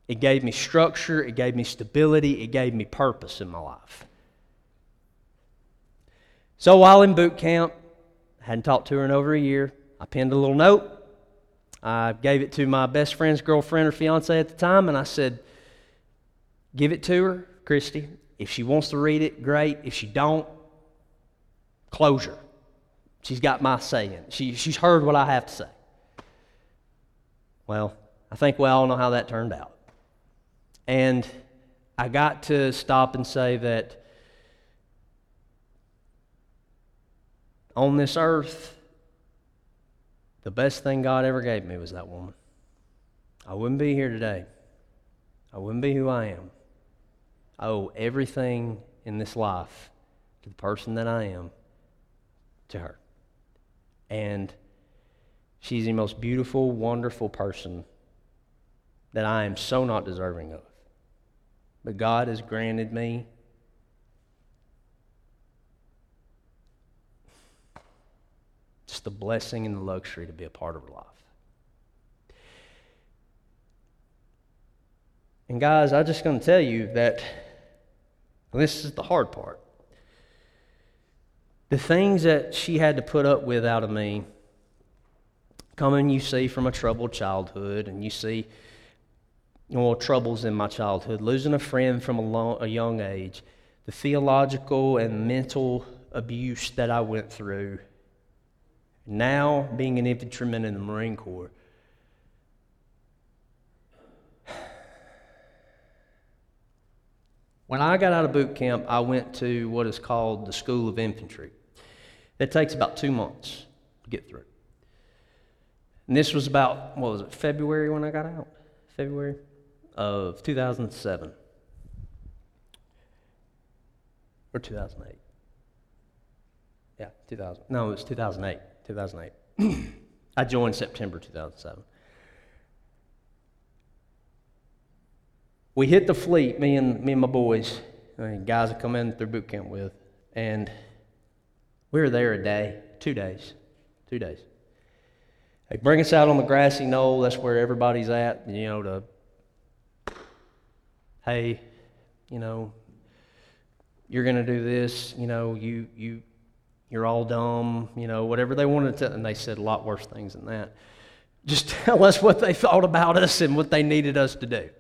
A: It gave me structure, it gave me stability, it gave me purpose in my life. So while in boot camp, I hadn't talked to her in over a year, I penned a little note. I gave it to my best friend's girlfriend or fiance at the time, and I said, Give it to her, Christy. If she wants to read it, great. If she don't, closure. She's got my saying. She, she's heard what I have to say. Well, I think we all know how that turned out. And I got to stop and say that on this earth, the best thing God ever gave me was that woman. I wouldn't be here today. I wouldn't be who I am. I owe everything in this life to the person that I am to her. And she's the most beautiful, wonderful person that I am so not deserving of. But God has granted me just the blessing and the luxury to be a part of her life. And guys, I'm just going to tell you that this is the hard part. The things that she had to put up with out of me, coming you see from a troubled childhood, and you see know, troubles in my childhood, losing a friend from a, long, a young age, the theological and mental abuse that I went through, now being an infantryman in the Marine Corps. When I got out of boot camp, I went to what is called the School of Infantry. That takes about two months to get through. And this was about, what was it, February when I got out? February of 2007. Or 2008. Yeah, 2000. No, it was 2008. 2008. I joined September 2007. We hit the fleet, me and, me and my boys, guys I come in through boot camp with, and we were there a day, two days, two days. They bring us out on the grassy knoll. That's where everybody's at, you know, to, hey, you know, you're going to do this, you know, you, you, you're all dumb, you know, whatever they wanted to. And they said a lot worse things than that. Just tell us what they thought about us and what they needed us to do.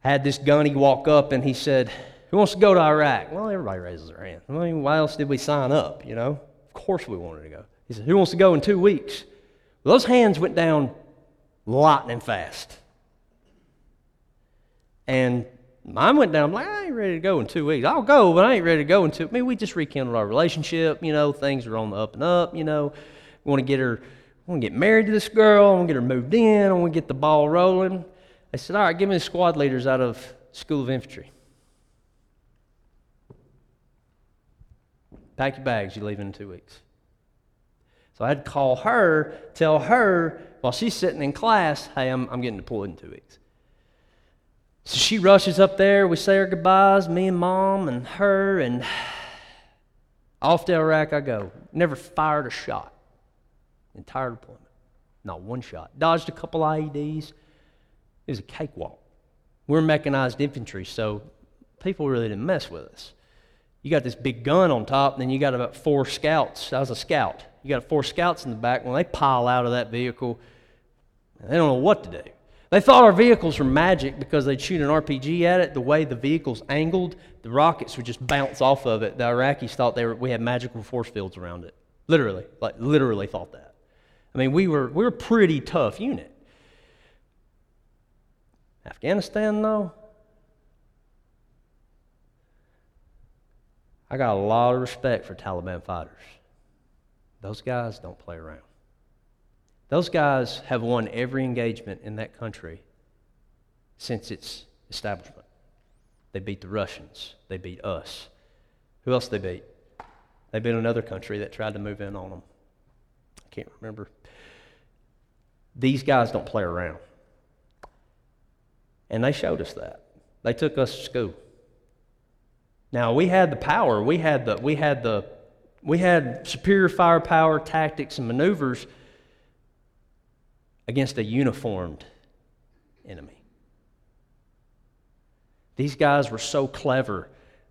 A: Had this gunny walk up and he said, who wants to go to Iraq? Well, everybody raises their hand. I mean, why else did we sign up, you know? Of course we wanted to go. He said, Who wants to go in two weeks? Well, those hands went down lightning fast. And mine went down, I'm like, I ain't ready to go in two weeks. I'll go, but I ain't ready to go in two. I mean, we just rekindled our relationship, you know, things are on the up and up, you know. We want to get her, we want to get married to this girl, I want to get her moved in, I want to get the ball rolling. I said, All right, give me the squad leaders out of School of Infantry. Pack your bags, you're leaving in two weeks. So I had to call her, tell her while she's sitting in class, hey, I'm, I'm getting deployed in two weeks. So she rushes up there. We say our goodbyes, me and mom and her, and off to Iraq I go. Never fired a shot. Entire deployment. Not one shot. Dodged a couple IEDs. It was a cakewalk. We're mechanized infantry, so people really didn't mess with us. You got this big gun on top, and then you got about four scouts. I was a scout. You got four scouts in the back. When they pile out of that vehicle, they don't know what to do. They thought our vehicles were magic because they'd shoot an RPG at it. The way the vehicle's angled, the rockets would just bounce off of it. The Iraqis thought they were, we had magical force fields around it. Literally, like literally thought that. I mean, we were, we were a pretty tough unit. Afghanistan, though, I got a lot of respect for Taliban fighters. Those guys don't play around. Those guys have won every engagement in that country since its establishment. They beat the Russians, they beat us. Who else they beat? They beat another country that tried to move in on them. I can't remember. These guys don't play around. And they showed us that. They took us to school. Now we had the power, we had the we had the we had superior firepower, tactics, and maneuvers against a uniformed enemy. These guys were so clever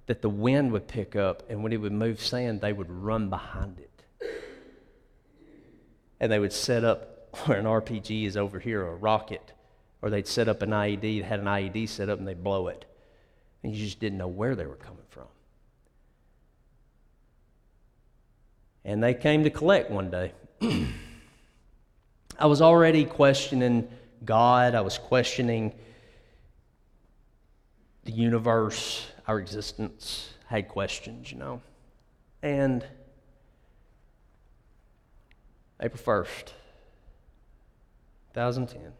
A: that the wind would pick up, and when it would move sand, they would run behind it. And they would set up where an RPG is over here, a rocket, or they'd set up an IED, had an IED set up, and they'd blow it. And you just didn't know where they were coming from. And they came to collect one day. I was already questioning God, I was questioning the universe, our existence. I had questions, you know. And April 1st, 2010.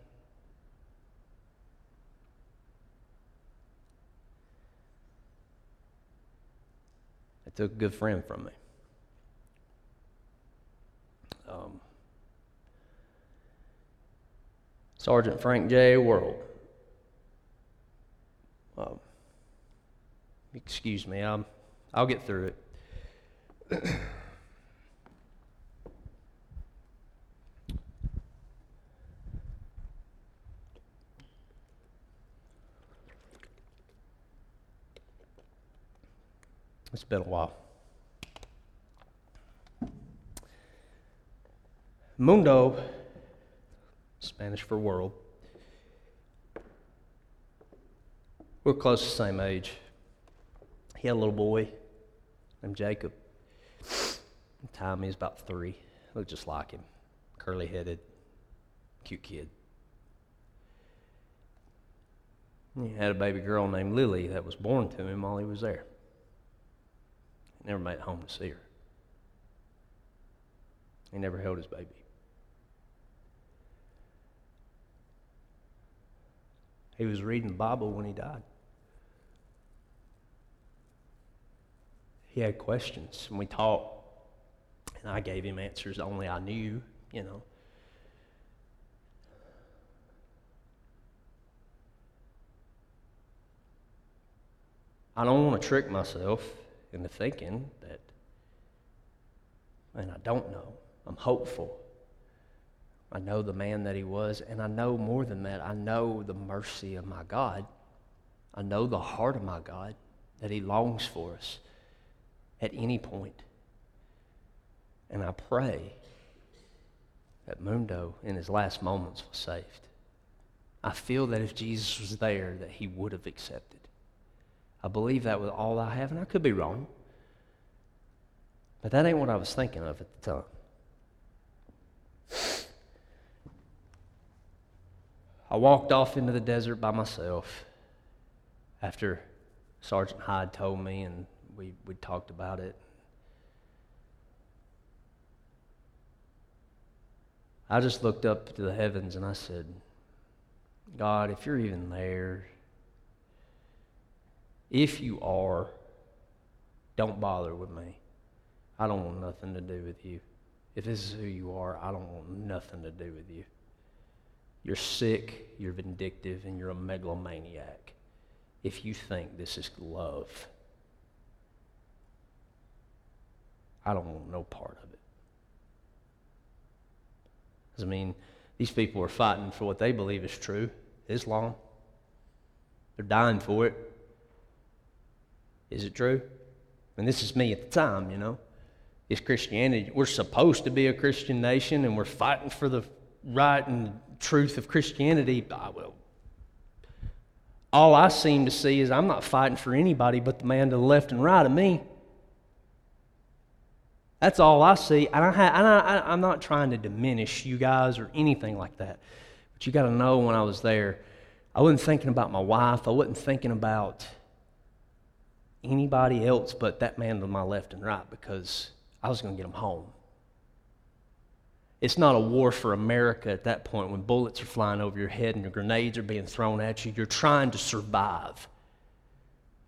A: I took a good friend from me. Um, Sergeant Frank J. World. Um, excuse me, I'm, I'll get through it. It's been a while. Mundo Spanish for world. We're close to the same age. He had a little boy named Jacob. Tommy is about three. Looked just like him. Curly headed, cute kid. He had a baby girl named Lily that was born to him while he was there. He never made it home to see her. He never held his baby. He was reading the Bible when he died. He had questions, and we talked, and I gave him answers only I knew, you know. I don't want to trick myself into thinking that, and I don't know. I'm hopeful I know the man that he was, and I know more than that. I know the mercy of my God. I know the heart of my God that he longs for us at any point. And I pray that Mundo, in his last moments, was saved. I feel that if Jesus was there, that he would have accepted. I believe that with all I have, and I could be wrong. But that ain't what I was thinking of at the time. I walked off into the desert by myself after Sergeant Hyde told me and we, we talked about it. I just looked up to the heavens and I said, God, if you're even there, if you are, don't bother with me. I don't want nothing to do with you. If this is who you are, I don't want nothing to do with you. You're sick, you're vindictive, and you're a megalomaniac if you think this is love. I don't want no part of it. I mean, these people are fighting for what they believe is true. Islam. They're dying for it. Is it true? And this is me at the time, you know. It's Christianity. We're supposed to be a Christian nation and we're fighting for the right and truth of Christianity. I will. all I seem to see is I'm not fighting for anybody but the man to the left and right of me. That's all I see. And I, am not trying to diminish you guys or anything like that. But you got to know when I was there, I wasn't thinking about my wife. I wasn't thinking about anybody else but that man to my left and right because I was going to get him home. It's not a war for America at that point when bullets are flying over your head and your grenades are being thrown at you. You're trying to survive.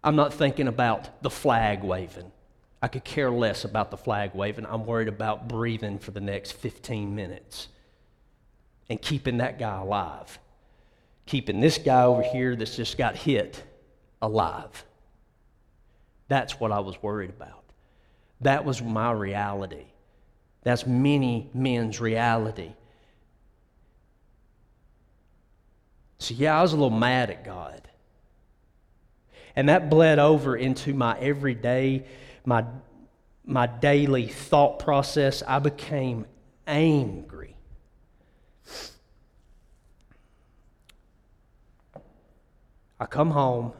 A: I'm not thinking about the flag waving. I could care less about the flag waving. I'm worried about breathing for the next 15 minutes and keeping that guy alive. Keeping this guy over here that's just got hit alive. That's what I was worried about. That was my reality. That's many men's reality. So, yeah, I was a little mad at God. And that bled over into my everyday, my, my daily thought process. I became angry. I come home.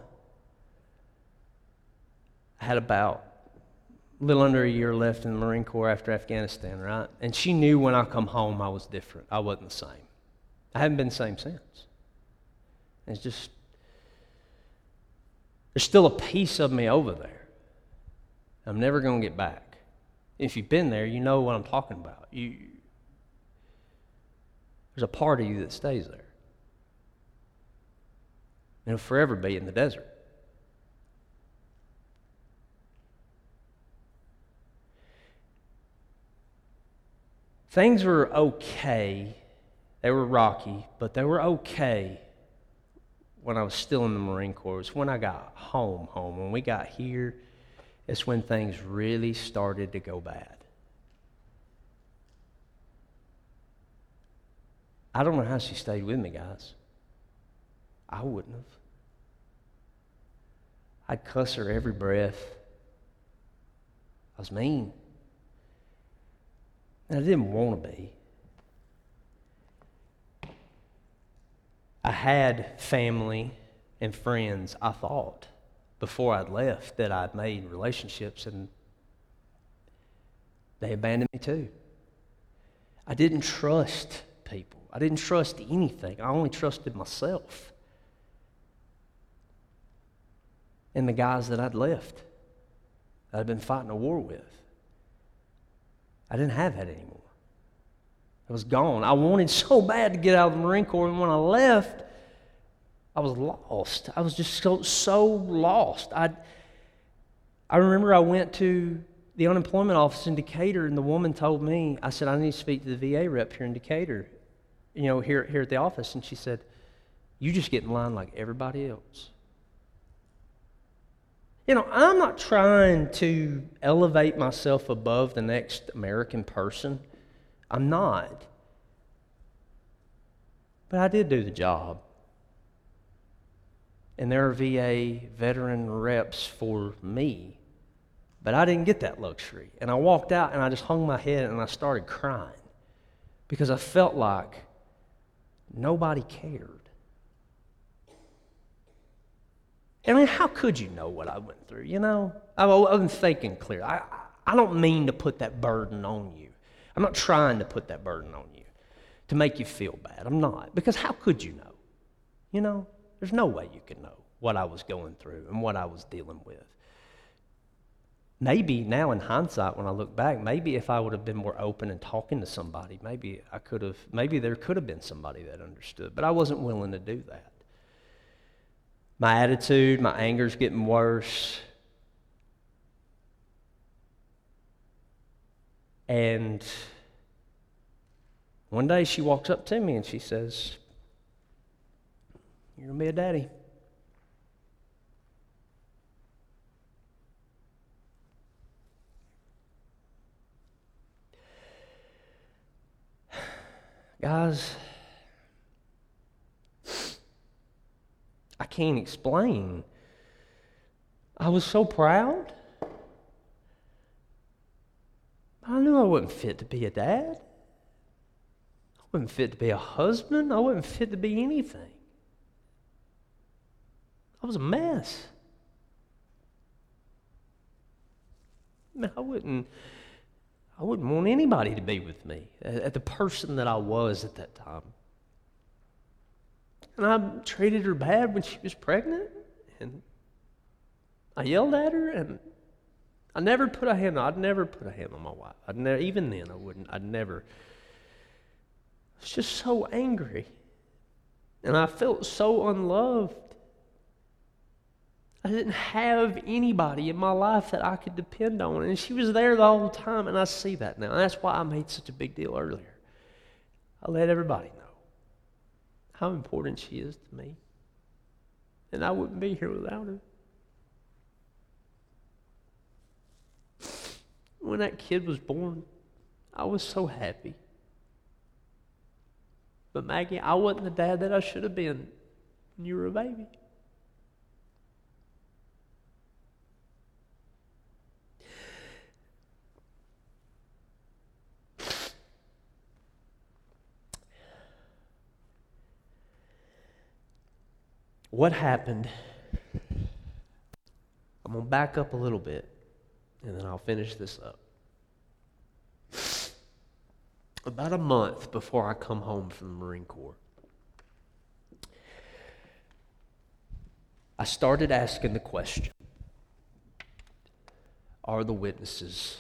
A: I had about a little under a year left in the Marine Corps after Afghanistan, right? And she knew when I come home I was different. I wasn't the same. I haven't been the same since. It's just, there's still a piece of me over there. I'm never going to get back. If you've been there, you know what I'm talking about. You, there's a part of you that stays there. It'll forever be in the desert. Things were okay. They were rocky, but they were okay when I was still in the Marine Corps. It was when I got home, home. When we got here, it's when things really started to go bad. I don't know how she stayed with me, guys. I wouldn't have. I'd cuss her every breath. I was mean. And I didn't want to be. I had family and friends, I thought, before I'd left, that I'd made relationships, and they abandoned me too. I didn't trust people. I didn't trust anything. I only trusted myself and the guys that I'd left, that I'd been fighting a war with. I didn't have that anymore. It was gone. I wanted so bad to get out of the Marine Corps, and when I left, I was lost. I was just so, so lost. I, I remember I went to the unemployment office in Decatur, and the woman told me, I said, I need to speak to the VA rep here in Decatur, you know, here, here at the office. And she said, You just get in line like everybody else. You know, I'm not trying to elevate myself above the next American person. I'm not. But I did do the job. And there are VA veteran reps for me. But I didn't get that luxury. And I walked out and I just hung my head and I started crying because I felt like nobody cared. I mean, how could you know what I went through? You know, I wasn't thinking clear. I, I don't mean to put that burden on you. I'm not trying to put that burden on you to make you feel bad. I'm not. Because how could you know? You know, there's no way you could know what I was going through and what I was dealing with. Maybe now in hindsight, when I look back, maybe if I would have been more open and talking to somebody, maybe I could have, maybe there could have been somebody that understood. But I wasn't willing to do that my attitude, my anger's getting worse. And one day she walks up to me and she says, You're going to be a daddy. Guys, I can't explain. I was so proud. I knew I wasn't fit to be a dad. I wasn't fit to be a husband. I wasn't fit to be anything. I was a mess. I wouldn't, I wouldn't want anybody to be with me, at the person that I was at that time. And I treated her bad when she was pregnant, and I yelled at her, and I never put a hand. I'd never put a hand on my wife. I'd never, even then, I wouldn't. I'd never. I was just so angry, and I felt so unloved. I didn't have anybody in my life that I could depend on. And she was there the whole time, and I see that now. And that's why I made such a big deal earlier. I let everybody know how important she is to me. And I wouldn't be here without her. When that kid was born, I was so happy. But Maggie, I wasn't the dad that I should have been when you were a baby. What happened, I'm going to back up a little bit and then I'll finish this up. About a month before I come home from the Marine Corps, I started asking the question Are the witnesses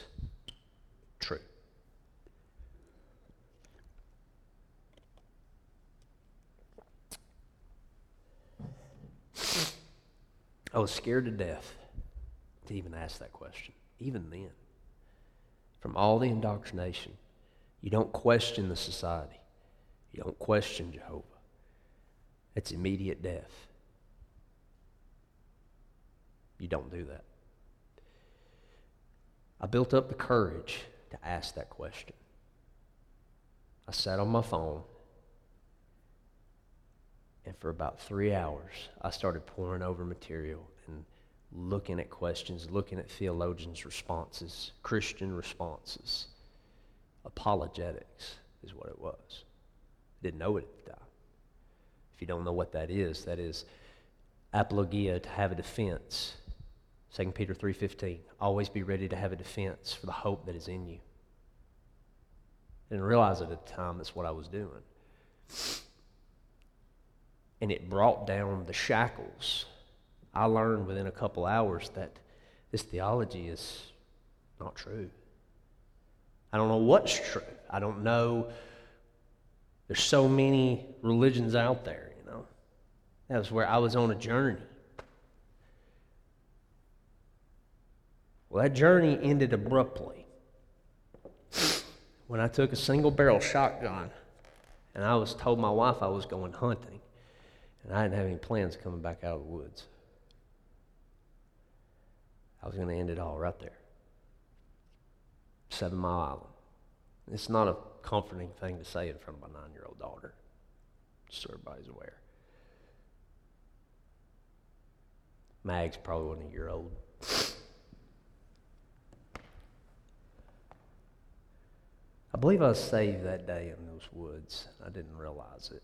A: true? I was scared to death to even ask that question, even then. From all the indoctrination, you don't question the society, you don't question Jehovah. It's immediate death. You don't do that. I built up the courage to ask that question. I sat on my phone and for about three hours, I started pouring over material and looking at questions, looking at theologians' responses, Christian responses. Apologetics is what it was. I didn't know it at the time. If you don't know what that is, that is apologia to have a defense. 2 Peter 3:15. Always be ready to have a defense for the hope that is in you. I didn't realize it at the time that's what I was doing and it brought down the shackles. I learned within a couple hours that this theology is not true. I don't know what's true. I don't know. There's so many religions out there, you know. That was where I was on a journey. Well, that journey ended abruptly when I took a single barrel shotgun and I was told my wife I was going hunting. And I didn't have any plans coming back out of the woods. I was going to end it all right there. Seven Mile Island. It's not a comforting thing to say in front of my nine year old daughter, just so everybody's aware. Mag's probably one year old. I believe I was saved that day in those woods. I didn't realize it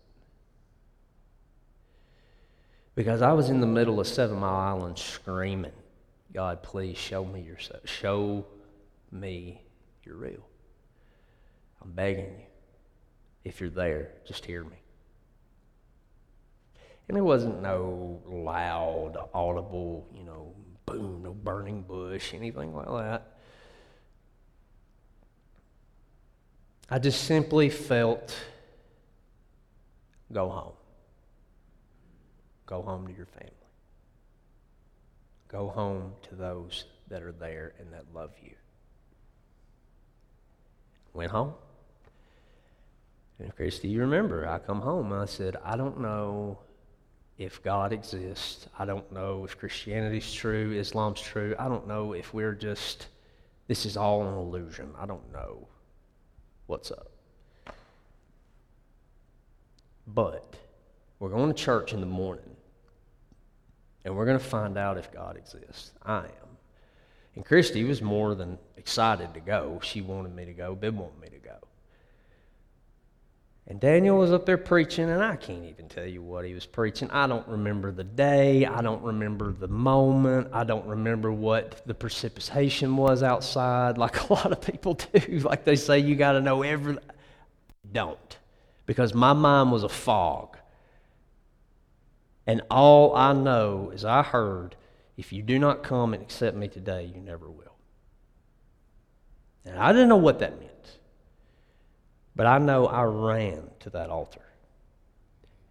A: because I was in the middle of Seven Mile Island screaming, God, please show me yourself. Show me you're real. I'm begging you. If you're there, just hear me. And there wasn't no loud, audible, you know, boom, no burning bush, anything like that. I just simply felt go home. Go home to your family. Go home to those that are there and that love you. Went home. And Christy, you remember, I come home I said, I don't know if God exists. I don't know if Christianity's true, Islam's true. I don't know if we're just, this is all an illusion. I don't know what's up. But we're going to church in the morning. And we're going to find out if God exists. I am. And Christy was more than excited to go. She wanted me to go. Bib wanted me to go. And Daniel was up there preaching, and I can't even tell you what he was preaching. I don't remember the day. I don't remember the moment. I don't remember what the precipitation was outside, like a lot of people do. Like they say, you got to know everything. Don't. Because my mind was a fog. And all I know is I heard, if you do not come and accept me today, you never will. And I didn't know what that meant. But I know I ran to that altar.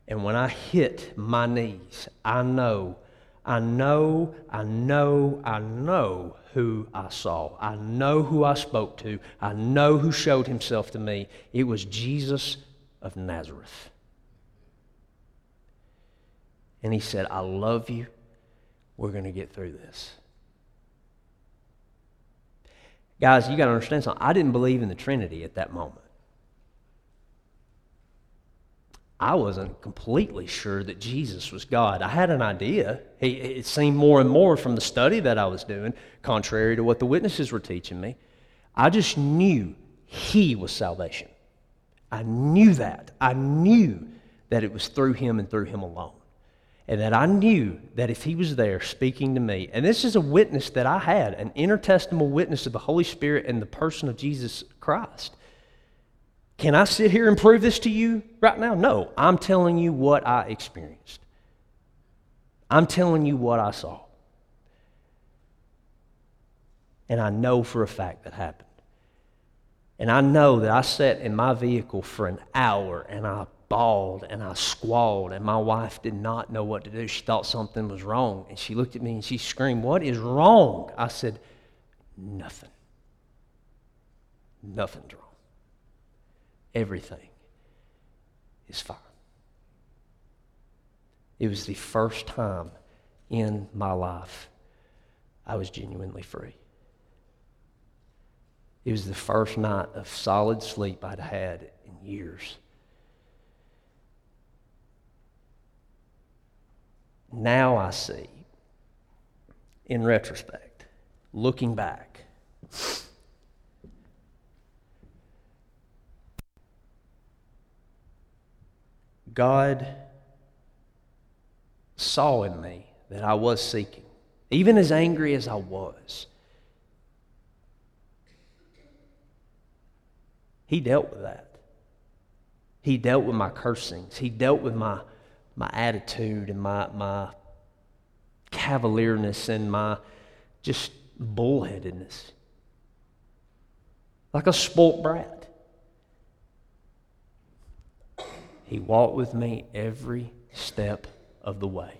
A: And when I hit my knees, I know, I know, I know, I know who I saw. I know who I spoke to. I know who showed himself to me. It was Jesus of Nazareth. And he said, I love you. We're going to get through this. Guys, you got to understand something. I didn't believe in the Trinity at that moment. I wasn't completely sure that Jesus was God. I had an idea. It seemed more and more from the study that I was doing, contrary to what the witnesses were teaching me. I just knew He was salvation. I knew that. I knew that it was through Him and through Him alone. And that I knew that if He was there speaking to me, and this is a witness that I had, an intertestamental witness of the Holy Spirit and the person of Jesus Christ can I sit here and prove this to you right now? No. I'm telling you what I experienced. I'm telling you what I saw. And I know for a fact that happened. And I know that I sat in my vehicle for an hour and I bawled and I squalled, and my wife did not know what to do. She thought something was wrong. And she looked at me and she screamed, What is wrong? I said, Nothing. Nothing's wrong everything is fine. It was the first time in my life I was genuinely free. It was the first night of solid sleep I'd had in years. Now I see, in retrospect, looking back, God saw in me that I was seeking, even as angry as I was. He dealt with that. He dealt with my cursings. He dealt with my, my attitude and my, my cavalierness and my just bullheadedness. Like a spoilt brat. He walked with me every step of the way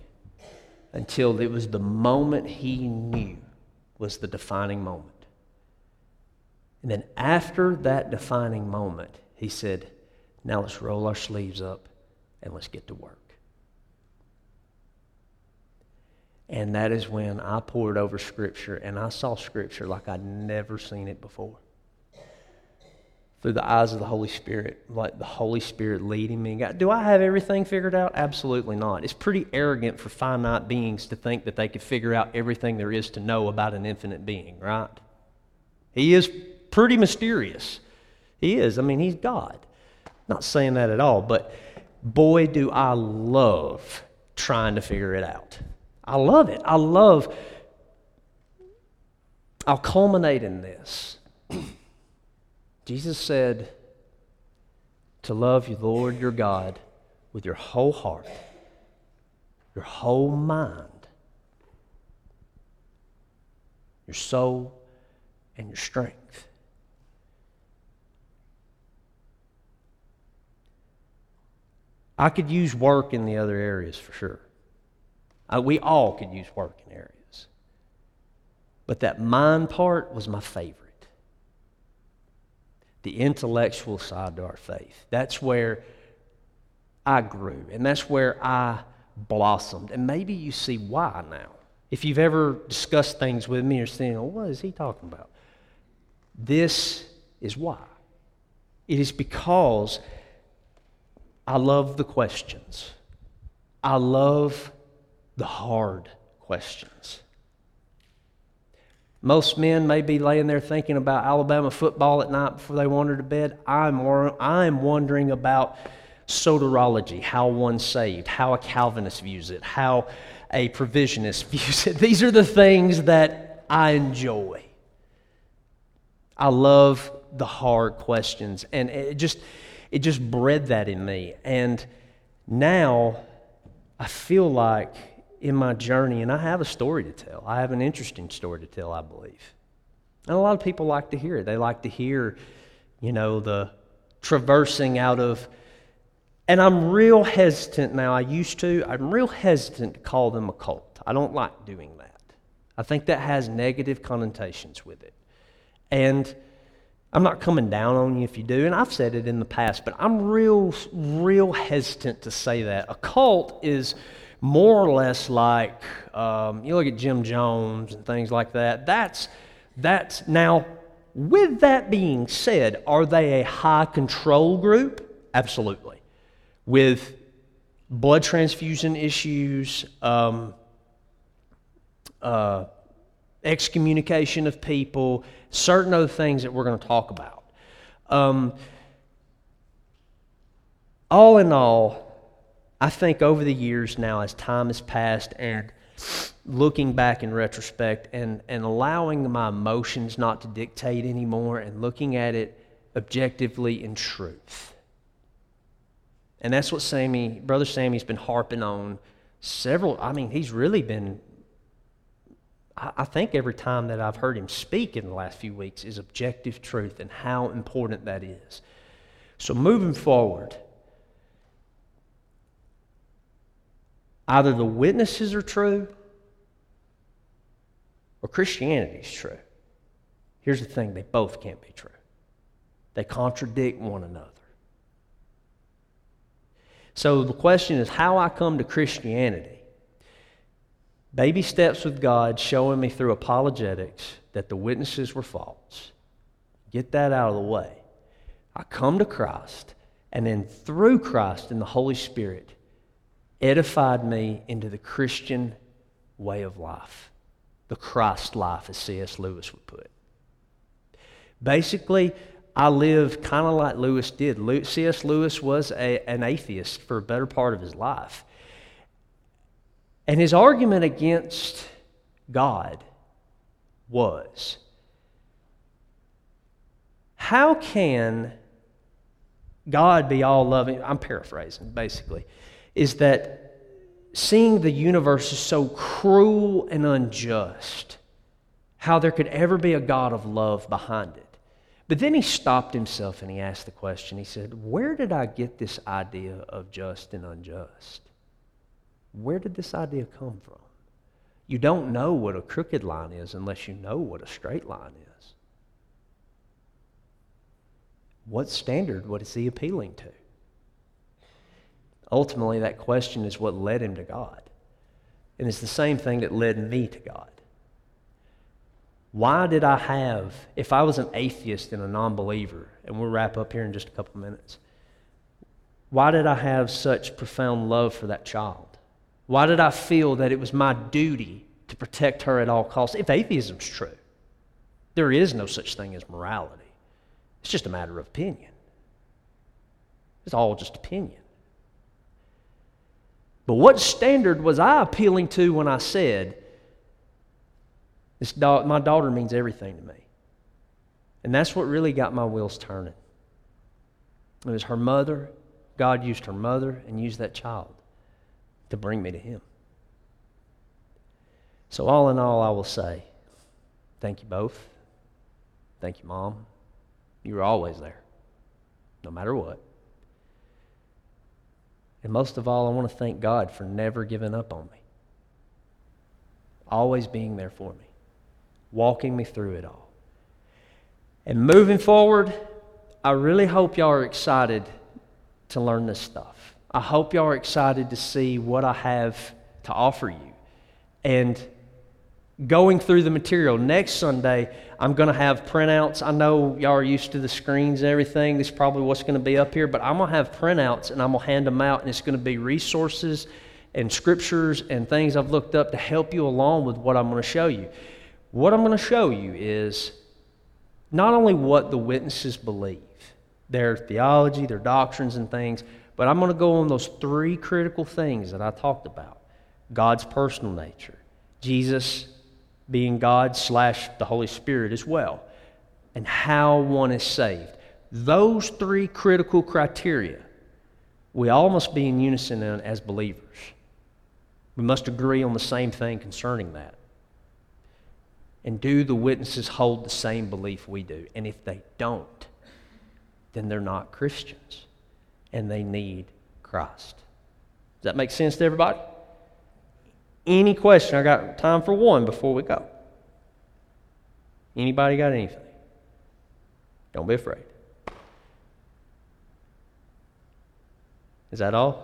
A: until it was the moment he knew was the defining moment. And then after that defining moment, he said, Now let's roll our sleeves up and let's get to work. And that is when I poured over Scripture and I saw Scripture like I'd never seen it before through the eyes of the Holy Spirit, like the Holy Spirit leading me. God, Do I have everything figured out? Absolutely not. It's pretty arrogant for finite beings to think that they could figure out everything there is to know about an infinite being, right? He is pretty mysterious. He is. I mean, he's God. Not saying that at all, but boy, do I love trying to figure it out. I love it. I love. I'll culminate in this. Jesus said to love the Lord your God with your whole heart, your whole mind, your soul, and your strength. I could use work in the other areas for sure. I, we all could use work in areas. But that mind part was my favorite the intellectual side to our faith. That's where I grew, and that's where I blossomed. And maybe you see why now. If you've ever discussed things with me or saying, oh, what is he talking about? This is why. It is because I love the questions. I love the hard questions. Most men may be laying there thinking about Alabama football at night before they wander to bed. I'm, I'm wondering about soteriology, how one's saved, how a Calvinist views it, how a provisionist views it. These are the things that I enjoy. I love the hard questions, and it just it just bred that in me. And now I feel like in my journey, and I have a story to tell. I have an interesting story to tell, I believe. And a lot of people like to hear it. They like to hear, you know, the traversing out of. And I'm real hesitant now. I used to. I'm real hesitant to call them a cult. I don't like doing that. I think that has negative connotations with it. And I'm not coming down on you if you do, and I've said it in the past, but I'm real, real hesitant to say that. A cult is more or less like um, you look at Jim Jones and things like that. That's that's now. With that being said, are they a high control group? Absolutely. With blood transfusion issues, um, uh, excommunication of people, certain other things that we're going to talk about. Um, all in all, I think over the years now, as time has passed and looking back in retrospect and, and allowing my emotions not to dictate anymore and looking at it objectively in truth. And that's what Sammy, Brother Sammy's been harping on several, I mean, he's really been, I, I think every time that I've heard him speak in the last few weeks is objective truth and how important that is. So moving forward, Either the witnesses are true or Christianity is true. Here's the thing they both can't be true, they contradict one another. So the question is how I come to Christianity. Baby steps with God, showing me through apologetics that the witnesses were false. Get that out of the way. I come to Christ, and then through Christ and the Holy Spirit, edified me into the Christian way of life, the Christ life, as C.S. Lewis would put. Basically, I live kind of like Lewis did. C.S. Lewis was a, an atheist for a better part of his life. And his argument against God was how can God be all loving? I'm paraphrasing, basically is that seeing the universe is so cruel and unjust, how there could ever be a God of love behind it. But then he stopped himself and he asked the question. He said, Where did I get this idea of just and unjust? Where did this idea come from? You don't know what a crooked line is unless you know what a straight line is. What standard was he appealing to? Ultimately, that question is what led him to God. And it's the same thing that led me to God. Why did I have, if I was an atheist and a non believer, and we'll wrap up here in just a couple minutes, why did I have such profound love for that child? Why did I feel that it was my duty to protect her at all costs? If atheism's true, there is no such thing as morality. It's just a matter of opinion. It's all just opinion. But what standard was I appealing to when I said, this da- my daughter means everything to me? And that's what really got my wheels turning. It was her mother. God used her mother and used that child to bring me to Him. So, all in all, I will say, thank you both. Thank you, Mom. You were always there, no matter what. And most of all, I want to thank God for never giving up on me, always being there for me, walking me through it all. And moving forward, I really hope y'all are excited to learn this stuff. I hope y'all are excited to see what I have to offer you. And going through the material. Next Sunday, I'm going to have printouts. I know y'all are used to the screens and everything. This is probably what's going to be up here, but I'm going to have printouts and I'm going to hand them out, and it's going to be resources and scriptures and things I've looked up to help you along with what I'm going to show you. What I'm going to show you is not only what the witnesses believe, their theology, their doctrines, and things, but I'm going to go on those three critical things that I talked about God's personal nature, Jesus being God slash the Holy Spirit as well, and how one is saved. Those three critical criteria we all must be in unison in as believers. We must agree on the same thing concerning that. And do the witnesses hold the same belief we do? And if they don't, then they're not Christians and they need Christ. Does that make sense to everybody? Any question? I got time for one before we go. Anybody got anything? Don't be afraid. Is that all?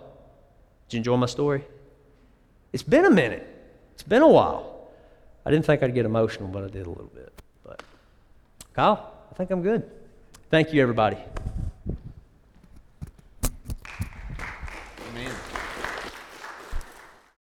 A: Did you enjoy my story? It's been a minute. It's been a while. I didn't think I'd get emotional, but I did a little bit. But Kyle, I think I'm good. Thank you, everybody.